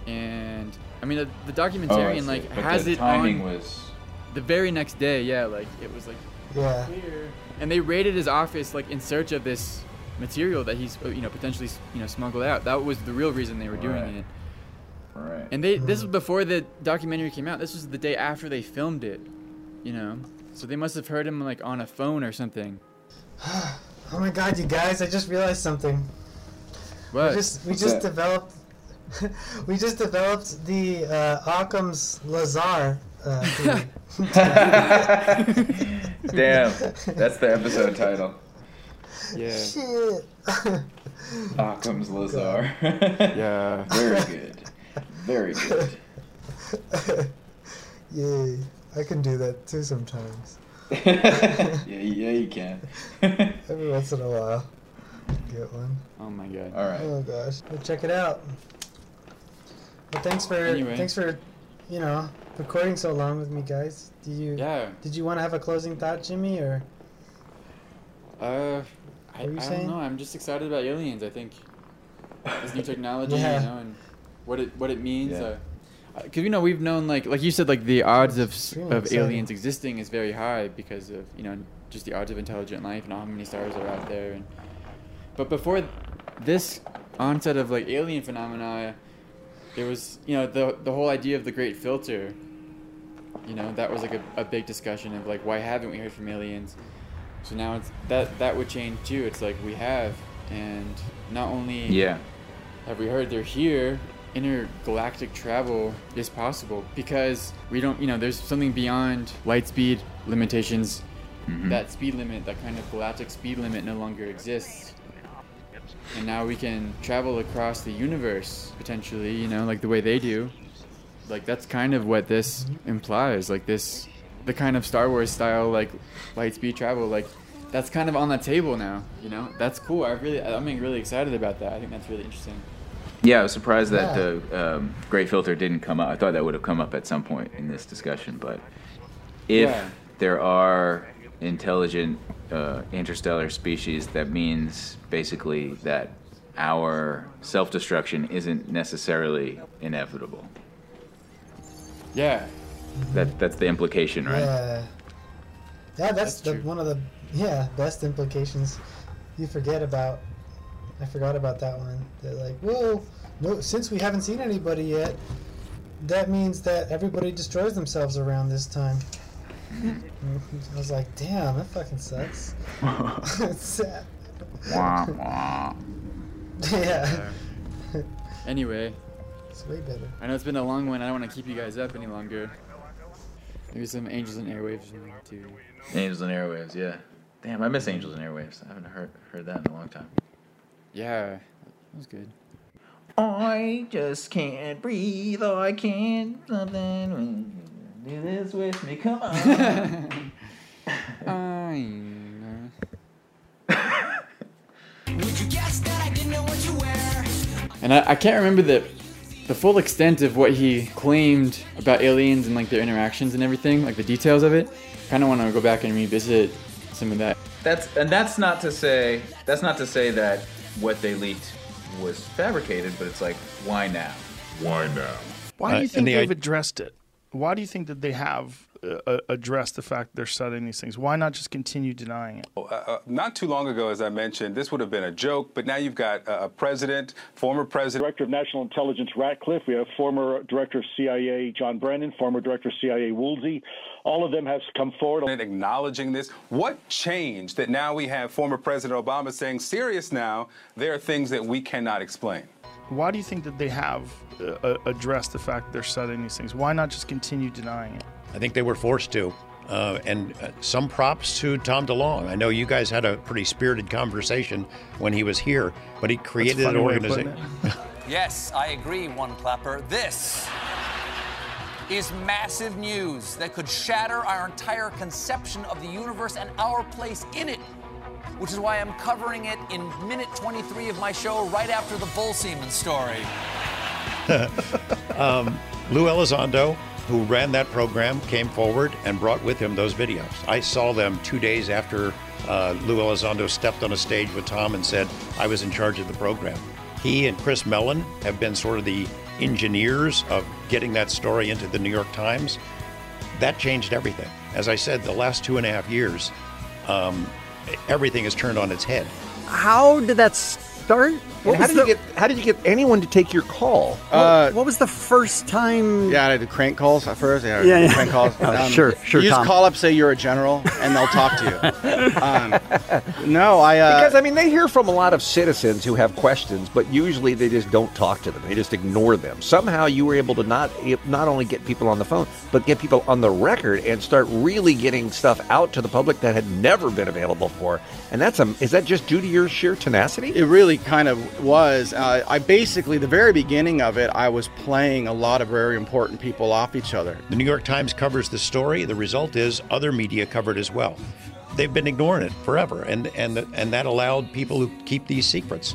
S3: And I mean, the, the documentarian oh,
S2: see.
S3: like
S2: But
S3: has
S2: the
S3: it
S2: timing
S3: on
S2: was-
S3: the very next day. Yeah, like it was like
S4: Yeah.
S3: clear. And they raided his office like in search of this material that he's you know potentially you know smuggled out. That was the real reason they were doing
S2: Right.
S3: it.
S2: Right.
S3: And they this mm-hmm. was before the documentary came out. This was the day after they filmed it, you know. So they must have heard him like on a phone or something.
S4: Oh my god, you guys! I just realized something.
S3: What?
S4: We just we
S3: What's
S4: just
S3: that?
S4: developed we just developed the uh, Occam's Lazar. Uh.
S2: Damn, that's the episode title.
S3: Yeah.
S4: Shit.
S2: Occam's Lazar.
S3: yeah.
S2: Very good. Very good.
S4: Yay! I can do that too sometimes.
S2: yeah, yeah, you can.
S4: Every once in a while, get one.
S3: Oh my god.
S2: All right.
S4: Oh gosh, well, check it out. Well, thanks for
S3: Anyway.
S4: thanks for you know recording so long with me, guys. Do you
S3: Yeah.
S4: Did you want to have a closing thought, Jimmy, or
S3: Uh, I, I don't know. I'm just excited about aliens. I think this new technology,
S4: Yeah.
S3: you know, and what it what it means.
S2: Yeah.
S3: Uh, because you know we've known like like you said like the odds of
S4: Extremely
S3: of
S4: exciting.
S3: aliens existing is very high because of you know just the odds of intelligent life and how many stars are out there. And but before this onset of like alien phenomena, there was you know the the whole idea of the great filter. You know that was like a, a big discussion of like why haven't we heard from aliens? So now it's that that would change too. It's like we have, and not only
S2: Yeah.
S3: have we heard they're here, intergalactic travel is possible because we don't, you know, there's something beyond light speed limitations.
S2: Mhm.
S3: That speed limit, that kind of galactic speed limit, no longer exists. And now we can travel across the universe potentially, you know, like the way they do. Like that's kind of what this implies. Like this, the kind of Star Wars style, like light speed travel, like that's kind of on the table now. You know, that's cool. I really, I'm being really excited about that. I think that's really interesting.
S2: Yeah, I was surprised that the um, Great Filter didn't come up. I thought that would have come up at some point in this discussion, but if
S3: Yeah.
S2: there are intelligent uh, interstellar species, that means basically that our self destruction isn't necessarily inevitable.
S3: Yeah.
S2: That that's the implication, right?
S4: Yeah. Yeah, that's, the, one of the yeah best implications. You forget about. I forgot about that one. They're like, well, no, since we haven't seen anybody yet, that means that everybody destroys themselves around this time. I was like, damn, that fucking sucks. it's sad.
S2: Wah, wah.
S4: yeah.
S3: Anyway,
S4: It's way better.
S3: I know it's been a long one. I don't want to keep you guys up any longer. Maybe some angels and airwaves too.
S2: Angels and Airwaves, yeah. Damn, I miss Angels and Airwaves. I haven't heard heard that in a long time.
S3: Yeah, that was good.
S2: I just can't breathe. Oh, I can't something. Do this with me. Come on.
S3: And I, I can't remember the the full extent of what he claimed about aliens and like their interactions and everything, like the details of it. Kind of want to go back and revisit some of that.
S2: That's and that's not to say that's not to say that what they leaked was fabricated, but it's like why now?
S45: Why now?
S46: Why do
S2: Uh,
S46: you think
S2: the
S46: they've
S2: i-
S46: addressed it? Why do you think that they have uh, addressed the fact that they're studying these things? Why not just continue denying it?
S47: Uh, uh, not too long ago, as I mentioned, this would have been a joke, but now you've got uh, a president, former president.
S38: Director of National Intelligence Ratcliffe. We have former Director of CIA John Brennan, former Director of CIA Woolsey. All of them have come forward.
S47: And acknowledging this. What changed that now we have former President Obama saying, serious now, there are things that we cannot explain?
S46: Why do you think that they have uh, uh, addressed the fact that they're studying these things? Why not just continue denying it?
S26: I think they were forced to. Uh, and uh, some props to Tom DeLonge. I know you guys had a pretty spirited conversation when he was here, but he created an
S46: funny way of putting
S26: organization.
S48: Yes, I agree, one clapper. This is massive news that could shatter our entire conception of the universe and our place in it. Which is why I'm covering it in minute 23 of my show right after the Bull Seaman story.
S26: um, Lou Elizondo, who ran that program, came forward and brought with him those videos. I saw them two days after uh, Lou Elizondo stepped on a stage with Tom and said, I was in charge of the program. He and Chris Mellon have been sort of the engineers of getting that story into the New York Times. That changed everything. As I said, the last two and a half years, um, everything has turned on its head.
S49: How did that start?
S50: How did you get? How did you get anyone to take your call?
S49: Uh, what was the first time?
S51: Yeah, I did crank calls at first. Yeah,
S49: Yeah, yeah.
S51: crank calls.
S49: Oh, sure, sure,
S51: You just
S49: Tom.
S51: call up, say you're a general, and they'll talk to you. um, no, I. Uh,
S50: because I mean, they hear from a lot of citizens who have questions, but usually they just don't talk to them. They just ignore them. Somehow you were able to not not only get people on the phone, but get people on the record and start really getting stuff out to the public that had never been available for. And that's a is that just due to your sheer tenacity?
S51: It really kind of was. Uh, I basically, the very beginning of it, I was playing a lot of very important people off each other.
S26: The New York Times covers the story. The result is other media covered as well. They've been ignoring it forever, and and and that allowed people who keep these secrets.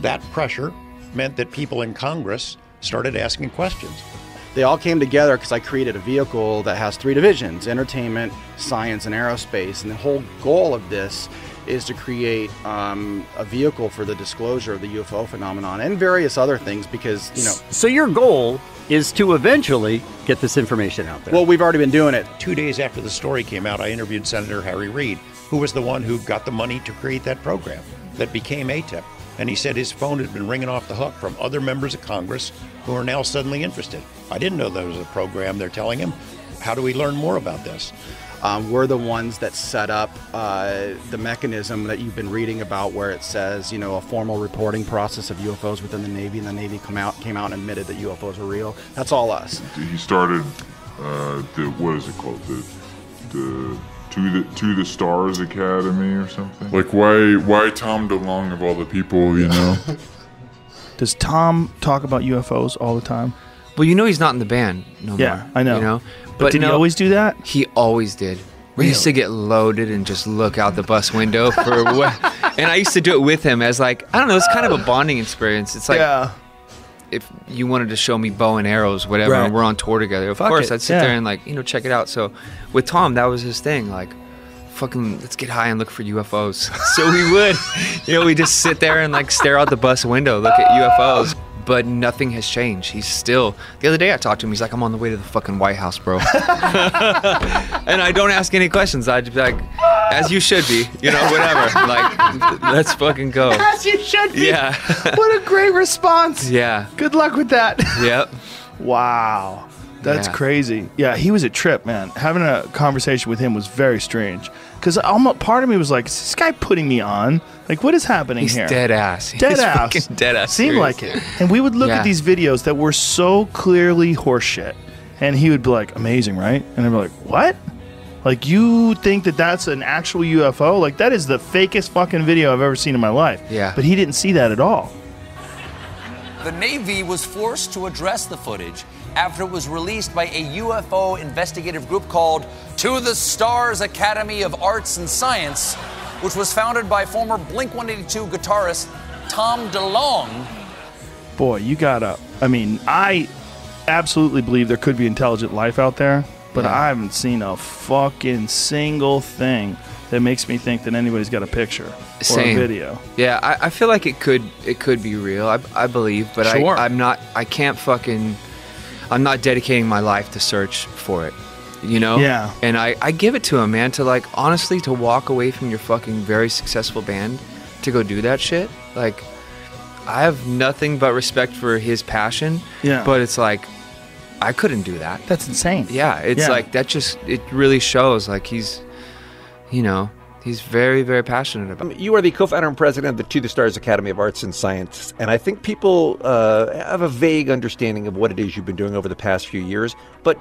S26: That pressure meant that people in Congress started asking questions.
S51: They all came together because I created a vehicle that has three divisions entertainment, science, and aerospace. And the whole goal of this is to create um, a vehicle for the disclosure of the UFO phenomenon and various other things because, you know.
S49: So your goal is to eventually get this information out there.
S26: Well, we've already been doing it. Two days after the story came out, I interviewed Senator Harry Reid, who was the one who got the money to create that program that became ATIP. And he said his phone had been ringing off the hook from other members of Congress who are now suddenly interested. I didn't know there was a program they're telling him. How do we learn more about this?
S51: Um, we're the ones that set up uh, the mechanism that you've been reading about, where it says, you know, a formal reporting process of UFOs within the Navy, and the Navy come out came out and admitted that UFOs were real. That's all us.
S45: He started uh, the what is it called the the to the to the Stars Academy or something. Like why why Tom DeLonge of all the people you know?
S46: Does Tom talk about UFOs all the time?
S52: Well, you know he's not in the band no
S46: Yeah,
S52: more.
S46: I know.
S52: You know,
S46: But did he always do that?
S52: He always did. We used to get loaded and just look out the bus window for what, and I used to do it with him as like I don't know. It's kind of a bonding experience. It's like
S46: Yeah.
S52: if you wanted to show me bow and arrows, whatever, and we're on tour together. Of
S46: Fuck
S52: course,
S46: it,
S52: I'd sit
S46: yeah.
S52: there and like you know check it out. So with Tom, that was his thing. Like fucking let's get high and look for UFOs. so we would, you know, we just sit there and like stare out the bus window, look at UFOs. But nothing has changed. He's still. The other day I talked to him. He's like, "I'm on the way to the fucking White House, bro." and I don't ask any questions. I just be like, "As you should be," you know, whatever. like, let's fucking go.
S46: As you should be.
S52: Yeah.
S46: what a great response.
S52: Yeah.
S46: Good luck with that.
S52: Yep.
S46: Wow. That's
S52: Yeah.
S46: crazy. Yeah, he was a trip, man. Having a conversation with him was very strange. Because part of me was like, is this guy putting me on? Like, what is happening
S52: He's
S46: here?
S52: dead ass. He's
S46: Dead ass.
S52: dead ass
S46: Seemed
S52: serious.
S46: like it. And we would look
S52: Yeah.
S46: at these videos that were so clearly horseshit. And he would be like, amazing, right? And I'd be like, what? Like, you think that that's an actual UFO? Like, that is the fakest fucking video I've ever seen in my life.
S52: Yeah.
S46: But he didn't see that at all.
S48: The Navy was forced to address the footage after it was released by a UFO investigative group called To the Stars Academy of Arts and Science, which was founded by former Blink 182 guitarist Tom DeLonge.
S46: Boy, you gotta. I mean, I absolutely believe there could be intelligent life out there, but I haven't seen a fucking single thing that makes me think that anybody's got a picture or
S52: Same.
S46: a video.
S52: Yeah, I, I feel like it could it could be real. I, I believe, but
S46: Sure.
S52: I, I'm not. I can't fucking. I'm not dedicating my life to search for it. You know.
S46: Yeah.
S52: And I I give it to him, man. To like honestly to walk away from your fucking very successful band to go do that shit. Like, I have nothing but respect for his passion.
S46: Yeah.
S52: But it's like. I couldn't do that.
S46: That's insane.
S52: Yeah, it's
S46: Yeah.
S52: like that. Just it really shows. Like he's, you know, he's very very passionate about.
S50: Um, You are the co-founder and president of the To the Stars Academy of Arts and Science, and I think people uh, have a vague understanding of what it is you've been doing over the past few years. But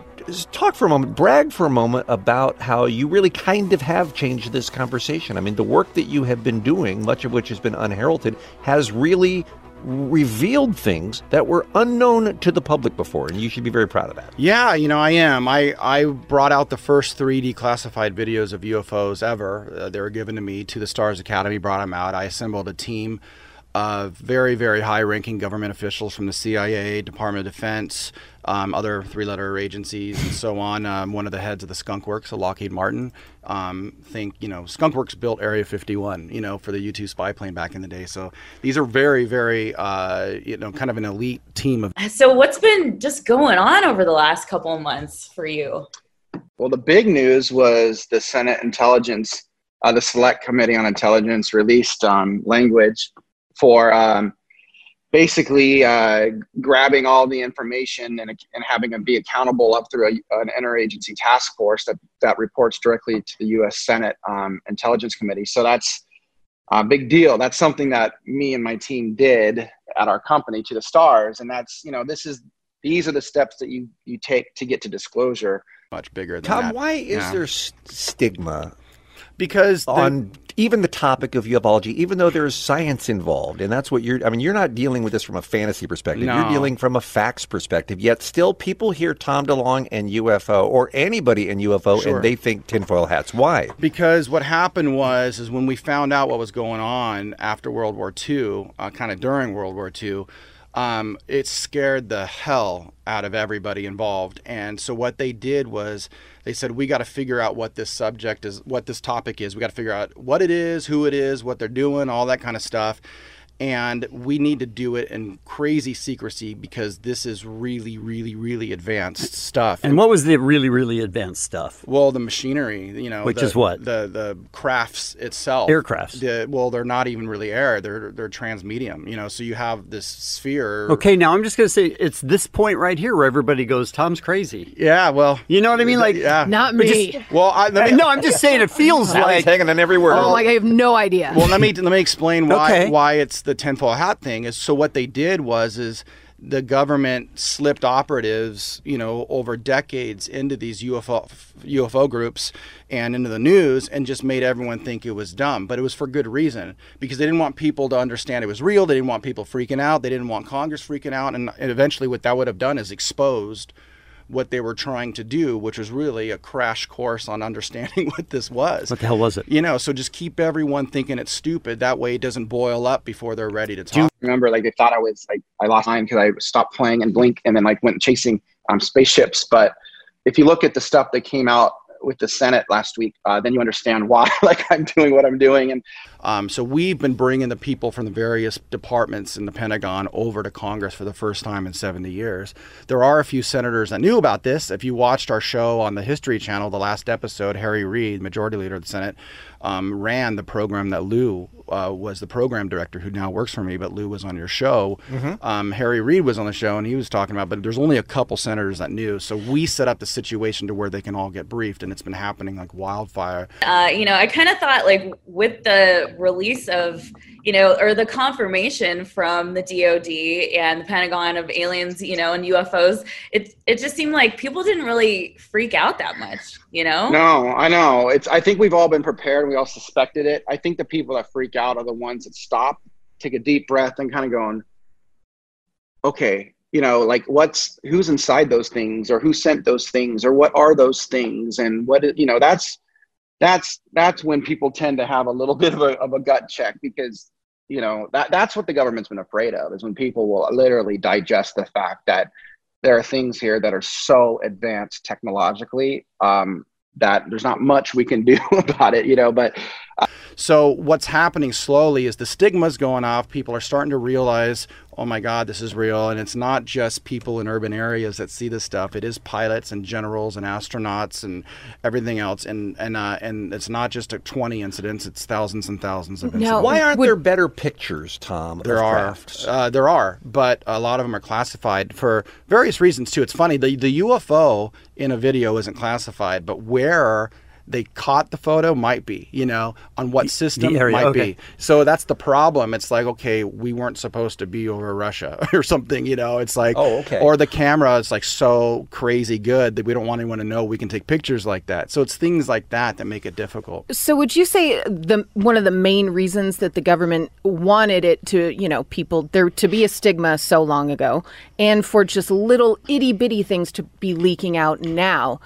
S50: talk for a moment, brag for a moment about how you really kind of have changed this conversation. I mean, the work that you have been doing, much of which has been unheralded, has really revealed things that were unknown to the public before, and you should be very proud of that.
S51: Yeah, you know, I am. I, I brought out the first 3D classified videos of UFOs ever. Uh, they were given to me. To the Stars Academy brought them out. I assembled a team of very, very high ranking government officials from the CIA, Department of Defense, um, other three letter agencies, and so on. Um, one of the heads of the Skunk Works, Lockheed Martin. Um, think, you know, Skunk Works built Area 51, you know, for the U 2 spy plane back in the day. So these are very, very, uh, you know, kind of an elite team of
S53: So, what's been just going on over the last couple of months for you?
S54: Well, the big news was the Senate Intelligence, uh, the Select Committee on Intelligence released um, language for um, basically uh, grabbing all the information and, and having them be accountable up through a, an interagency task force that, that reports directly to the U.S. Senate um, Intelligence Committee. So that's a big deal. That's something that me and my team did at our company to the stars. And that's, you know, this is, these are the steps that you, you take to get to disclosure.
S51: Much bigger than
S50: Tom,
S51: that.
S50: why is
S51: Yeah.
S50: there s- stigma?
S51: Because the-
S50: on even the topic of ufology, even though there is science involved, and that's what you're. I mean, you're not dealing with this from a fantasy perspective. You're dealing from a facts perspective. Yet still, people hear Tom DeLonge and UFO, or anybody in UFO,
S51: Sure.
S50: and they think tinfoil hats. Why?
S51: Because what happened was, is when we found out what was going on after World War II, uh, kind of during World War II, um, it scared the hell out of everybody involved. And so what they did was they said, we got to figure out what this subject is, what this topic is. We got to figure out what it is, who it is, what they're doing, all that kind of stuff. And we need to do it in crazy secrecy because this is really, really, really advanced stuff.
S49: And what was the really, really advanced stuff?
S51: Well, the machinery, you know,
S49: Which
S51: the-
S49: is what?
S51: the the crafts itself,
S49: Aircrafts.
S51: The, well, they're not even really air; they're they're transmedium. You know, so you have this sphere.
S49: Okay, now I'm just going to say it's this point right here where everybody goes, Tom's crazy.
S51: Yeah, well,
S49: you know what I mean? Like,
S51: yeah.
S55: Not me.
S51: just- well, I, me-
S49: no, I'm just saying it feels like
S50: hanging on every word.
S55: Oh, like I have no idea.
S51: Well, let me let me explain why
S49: Okay.
S51: why it's the tinfoil hat thing. Is so what they did was is the government slipped operatives, you know, over decades into these UFO UFO groups and into the news, and just made everyone think it was dumb. But it was for good reason because they didn't want people to understand it was real. They didn't want people freaking out. They didn't want Congress freaking out, and, and eventually, what that would have done is exposed what they were trying to do, which was really a crash course on understanding what this was.
S49: What the hell was it?
S51: You know, so just keep everyone thinking it's stupid. That way it doesn't boil up before they're ready to talk.
S54: Do you remember like they thought I was like I lost mine because I stopped playing and blink and then like went chasing um, spaceships. But if you look at the stuff that came out with the Senate last week, uh, then you understand why like I'm doing what I'm doing. And
S51: Um, so we've been bringing the people from the various departments in the Pentagon over to Congress for the first time in 70 years. There are a few senators that knew about this. If you watched our show on the History Channel, the last episode, Harry Reid, Majority Leader of the Senate, um, ran the program that Lou uh, was the program director, who now works for me. But Lou was on your show.
S50: Mhm.
S51: Um, Harry Reid was on the show, and he was talking about. But there's only a couple senators that knew. So we set up the situation to where they can all get briefed, and it's been happening like wildfire.
S53: Uh, you know, I kind of thought like with the release of, you know, or the confirmation from the DoD and the Pentagon of aliens, you know, and UFOs, it it just seemed like people didn't really freak out that much, you know?
S54: No, I know. It's. I think we've all been prepared. We all suspected it. I think the people that freak out are the ones that stop, take a deep breath, and kind of going, okay, you know, like what's who's inside those things, or who sent those things, or what are those things, and what you know. That's that's that's when people tend to have a little bit of a of a gut check because you know that that's what the government's been afraid of is when people will literally digest the fact that there are things here that are so advanced technologically um, that there's not much we can do about it, you know. But
S51: So what's happening slowly is the stigma's going off. People are starting to realize, oh my God, this is real. And it's not just people in urban areas that see this stuff. It is pilots and generals and astronauts and everything else. And and uh, and it's not just a 20 incidents. It's thousands and thousands of incidents.
S50: Now, Why aren't there better pictures, Tom?
S51: There
S50: of
S51: are,
S50: crafts?
S51: uh, there are, but a lot of them are classified for various reasons too. It's funny the the UFO in a video isn't classified, but where they caught the photo might be, you know, on what system
S49: area,
S51: might
S49: okay.
S51: be. So that's the problem. It's like, okay, we weren't supposed to be over Russia or something, you know. It's like,
S50: Oh, okay.
S51: or the camera is like so crazy good that we don't want anyone to know we can take pictures like that. So it's things like that that make it difficult.
S56: So would you say the one of the main reasons that the government wanted it to, you know, people there to be a stigma so long ago and for just little itty bitty things to be leaking out now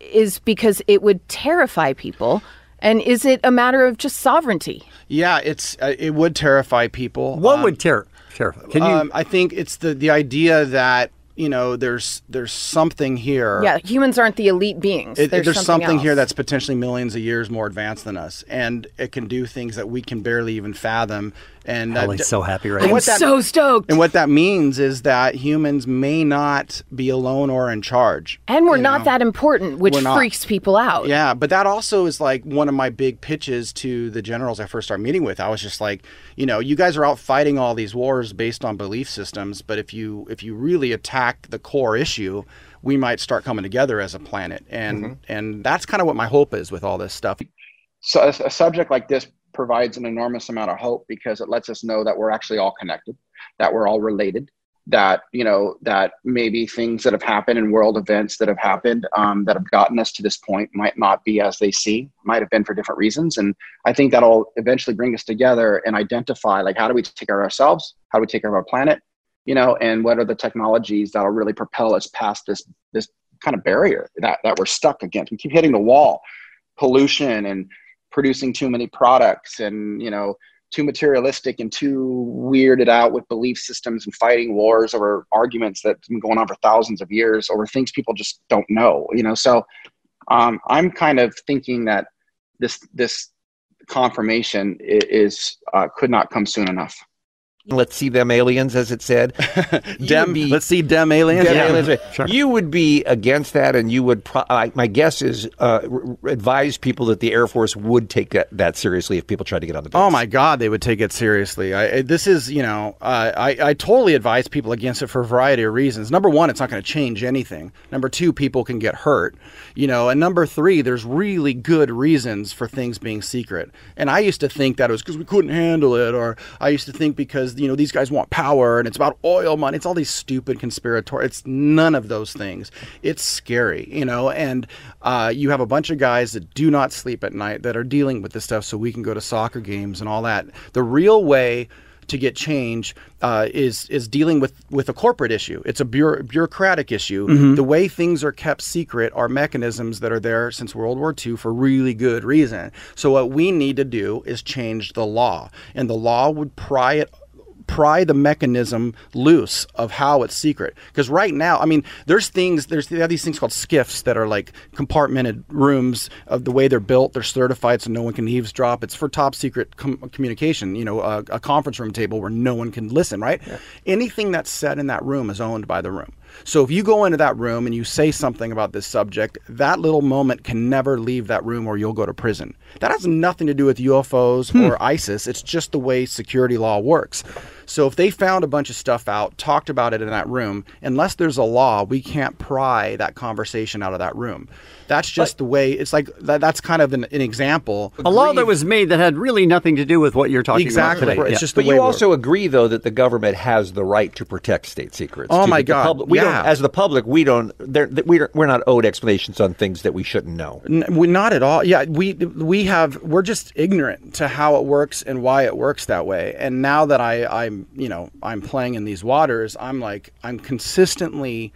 S56: is because it would terrify people? And is it a matter of just sovereignty?
S51: Yeah, it's uh, it would terrify people.
S49: What would ter- terrify? Can you?
S51: Um, I think it's the the idea that you know there's there's something here.
S56: Yeah, humans aren't the elite beings.
S51: It-
S56: there's,
S51: there's, something,
S56: else.
S51: here that's potentially millions of years more advanced than us, and it can do things that we can barely even fathom. And that-
S49: Ellie's so happy right
S51: and
S49: now.
S56: I'm so stoked.
S51: And what that means is that humans may not be alone or in charge.
S56: And we're not
S51: know?
S56: that important, which
S51: We're not.
S56: freaks people out.
S51: Yeah, but that also is like one of my big pitches to the generals I first started meeting with. I was just like, you know, you guys are out fighting all these wars based on belief systems, but if you if you really attack the core issue, we might start coming together as a planet. And
S54: Mhm.
S51: and that's kind of what my hope is with all this stuff.
S54: so a, a subject like this provides an enormous amount of hope because it lets us know that we're actually all connected, that we're all related, that you know that maybe things that have happened in world events that have happened um, that have gotten us to this point might not be as they seem, might have been for different reasons, and I think that'll eventually bring us together and identify like how do we take care of ourselves, how do we take care of our planet, you know, and what are the technologies that'll really propel us past this this kind of barrier that that we're stuck against. We keep hitting the wall, pollution and producing too many products and you know too materialistic and too weirded out with belief systems and fighting wars over arguments that's been going on for thousands of years over things people just don't know you know? So um, i'm kind of thinking that this this confirmation is uh, could not come soon enough
S50: Let's see them aliens, as it said.
S51: Dem-
S50: be-
S51: let's see dem aliens.
S50: Dem
S51: Yeah,
S50: aliens.
S51: sure.
S50: You would be against that, and you would. Pro- I, my guess is uh, r- advise people that the Air Force would take that, that seriously if people tried to get on the.
S51: Oh my God, they would take it seriously. I, I- this is, you know, uh, I, I totally advise people against it for a variety of reasons. Number one, it's not going to change anything. Number two, people can get hurt, you know. And number three, there's really good reasons for things being secret. And I used to think that it was because we couldn't handle it, or I used to think because you know these guys want power and it's about oil money. It's all these stupid conspiratorial. It's none of those things. It's scary, you know. And uh, you have a bunch of guys that do not sleep at night that are dealing with this stuff, so we can go to soccer games and all that. The real way to get change uh, is is dealing with with a corporate issue. It's a bureau- bureaucratic issue.
S49: Mhm.
S51: The way things are kept secret are mechanisms that are there since World War II for really good reason. So what we need to do is change the law, and the law would pry it pry the mechanism loose of how it's secret. Because right now, I mean, there's things, there's they have these things called SCIFs that are like compartmented rooms of the way they're built. They're certified so no one can eavesdrop. It's for top secret com- communication. You know, a, a conference room table where no one can listen. Right? Anything that's said in that room is owned by the room. So if you go into that room and you say something about this subject, that little moment can never leave that room or you'll go to prison. That has nothing to do with UFOs hmm. or ISIS. It's just the way security law works. So if they found a bunch of stuff out, talked about it in that room, unless there's a law, we can't pry that conversation out of that room. That's just the way. It's like that, that's kind of an, an example.
S49: A law that was made that had really nothing to do with what you're talking
S51: Exactly.
S49: about today.
S51: It's
S49: Yeah.
S51: just the
S50: But
S51: way
S50: you also agree, though, that the government has the right to protect state secrets.
S51: Oh, my God,
S50: public. We
S51: yeah.
S50: don't, as the public, we don't. they're- We're we're not owed explanations on things that we shouldn't know.
S51: N- we not at all. Yeah, we we have we're just ignorant to how it works and why it works that way. And now that I I'm you know I'm playing in these waters, I'm like I'm consistently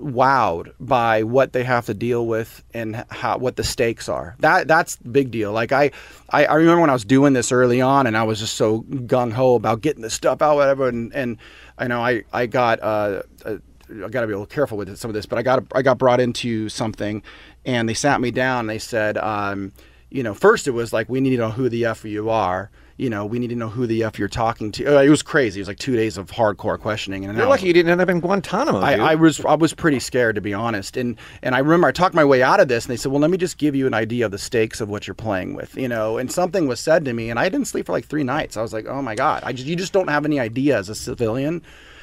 S51: wowed by what they have to deal with and how what the stakes are. That that's big deal. Like I, I I remember when I was doing this early on and I was just so gung ho about getting this stuff out whatever and and I know I I got uh, uh I got to be a little careful with some of this, but I got I got brought into something, and they sat me down. and They said, um, you know, first it was like we need to know who the f you are. You know, we need to know who the f you're talking to. Uh, it was crazy. It was like two days of hardcore questioning. And
S50: You're lucky you didn't end up in Guantanamo.
S51: I. I was I was pretty scared to be honest, and and I remember I talked my way out of this, and they said, well, let me just give you an idea of the stakes of what you're playing with, you know. And something was said to me, and I didn't sleep for like three nights. I was like, oh my god, I just you just don't have any idea as a civilian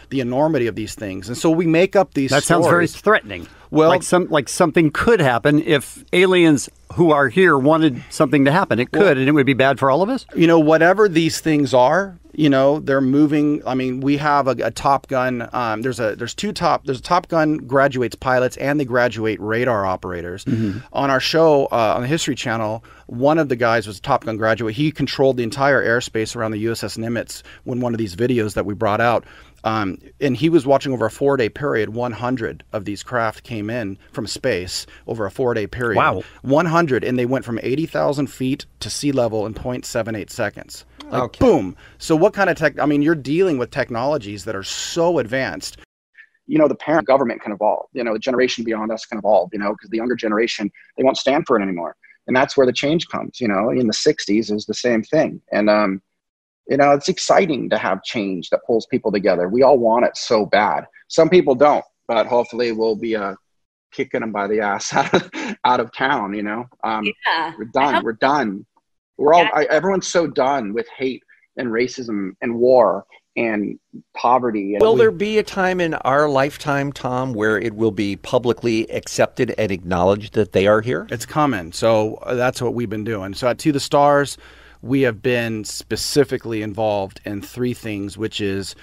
S51: the enormity of these things, and so we make up these.
S49: That sounds very threatening.
S51: Well-
S49: like some like something could happen if aliens who are here wanted something to happen. It could,
S51: Well-
S49: and it would be bad for all of us.
S51: you know whatever these things are you know they're moving i mean we have a, a top gun um, there's a there's two top there's a top gun graduates pilots and they graduate radar operators on our show uh, on the history channel one of the guys was a top gun graduate he controlled the entire airspace around the uss nimitz when one of these videos that we brought out um, and he was watching over a four day period 100 of these craft came in from space over a four day period
S49: Wow.
S51: 100 and they went from 80,000 feet to sea level in 0.78 seconds. Like
S50: Okay.
S51: boom. So what kind of tech I mean you're dealing with technologies that are so advanced.
S54: you know the parent government can evolve you know the generation beyond us can evolve you know because the younger generation they won't stand for it anymore and that's where the change comes you know in the 60s is the same thing and um you know it's exciting to have change that pulls people together we all want it so bad some people don't but hopefully we'll be uh kicking them by the ass out of, out of town you know um
S53: Yeah.
S54: we're done we're done we're all I, everyone's so done with hate and racism and war and poverty and
S50: Will
S54: we-
S50: there be a time in our lifetime, Tom, where it will be publicly accepted and acknowledged that they are here?
S51: It's coming. So uh, that's what we've been doing. So at To the Stars, we have been specifically involved in three things, which is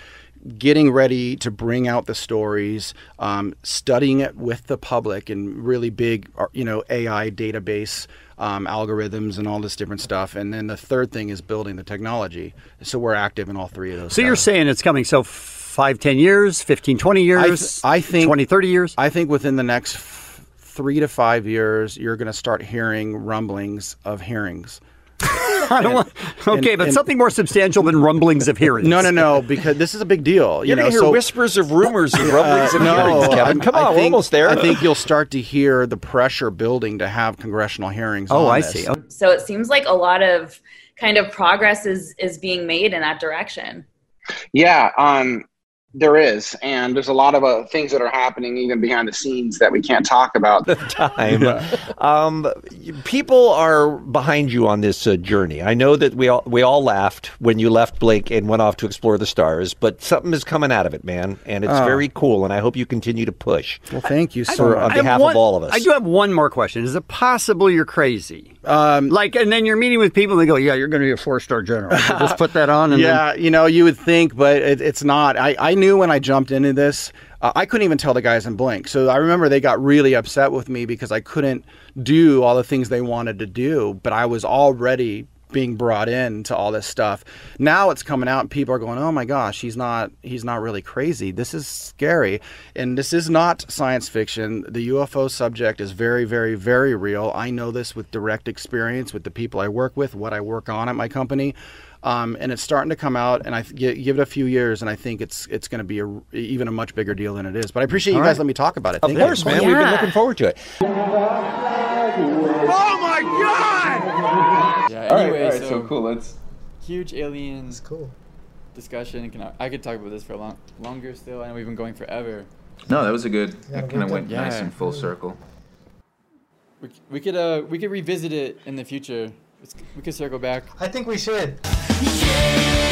S51: getting ready to bring out the stories, um, studying it with the public and really big, uh, you know, AI database um, algorithms and all this different stuff. And then the third thing is building the technology. So we're active in all three of those.
S49: So you're saying it's coming. So five, ten years, 15, 20
S51: I,
S49: years,
S51: th- I think
S49: 20, 30 years.
S51: I think within the next f- three to five years, you're going to start hearing rumblings of hearings.
S49: I don't want, okay,
S51: And-
S49: but
S51: and-
S49: something more substantial than rumblings of hearings.
S51: No, no, no, because this is a big deal. You
S50: You're
S51: know,
S50: gonna hear
S51: so
S50: whispers of rumors and
S51: Uh,
S50: rumblings of
S51: no,
S50: hearings, Kevin.
S51: I-
S50: Come
S51: I
S50: on, we're almost there.
S51: I think you'll start to hear the pressure building to have congressional hearings.
S49: Oh,
S51: on
S49: I
S51: this.
S49: see.
S53: So it seems like a lot of kind of progress is is being made in that direction.
S54: Yeah, um, there is, and there's a lot of uh, things that are happening even behind the scenes that we can't talk about.
S50: The time. um, people are behind you on this uh, journey. I know that we all we all laughed when you left Blink and went off to explore the stars, but something is coming out of it, man, and it's
S49: Oh.
S50: very cool. And I hope you continue to push.
S51: Well, thank you sir,
S50: For-
S51: much.
S50: on behalf
S49: one-
S50: of all of us.
S49: I do have one more question. Is it possible you're crazy?
S51: Um,
S49: like, and then you're meeting with people and they go, yeah, you're going to be a four star general. So just put that on. And
S51: yeah, you know, you would think, but it, it's not. I, I knew when I jumped into this, uh, I couldn't even tell the guys in Blink. So I remember they got really upset with me because I couldn't do all the things they wanted to do, but I was already being brought in to all this stuff. Now it's coming out and people are going, "Oh my gosh, he's not he's not really crazy. This is scary." And this is not science fiction. The UFO subject is very very very real. I know this with direct experience with the people I work with, what I work on at my company. Um, and it's starting to come out, and I th- give it a few years, and I think it's it's going to be a, even a much bigger deal than it is. But I appreciate you guys
S50: right.
S51: let me talk about it.
S50: Of
S51: Thank
S50: course,
S51: you.
S50: man. We've been looking forward to it.
S51: Oh my God!
S3: Yeah.
S2: All right,
S3: Anyway,
S2: all right,
S3: so,
S2: so cool. Let's
S3: huge aliens.
S4: cool.
S3: Discussion. Can I, I could talk about this for a long, longer still. I know we've been going forever.
S2: No, that was a good.
S3: Yeah,
S2: That kind of went
S3: did.
S2: nice and full circle.
S3: We, we could uh we could revisit it in the future we can circle back.
S4: I think we should. Yeah!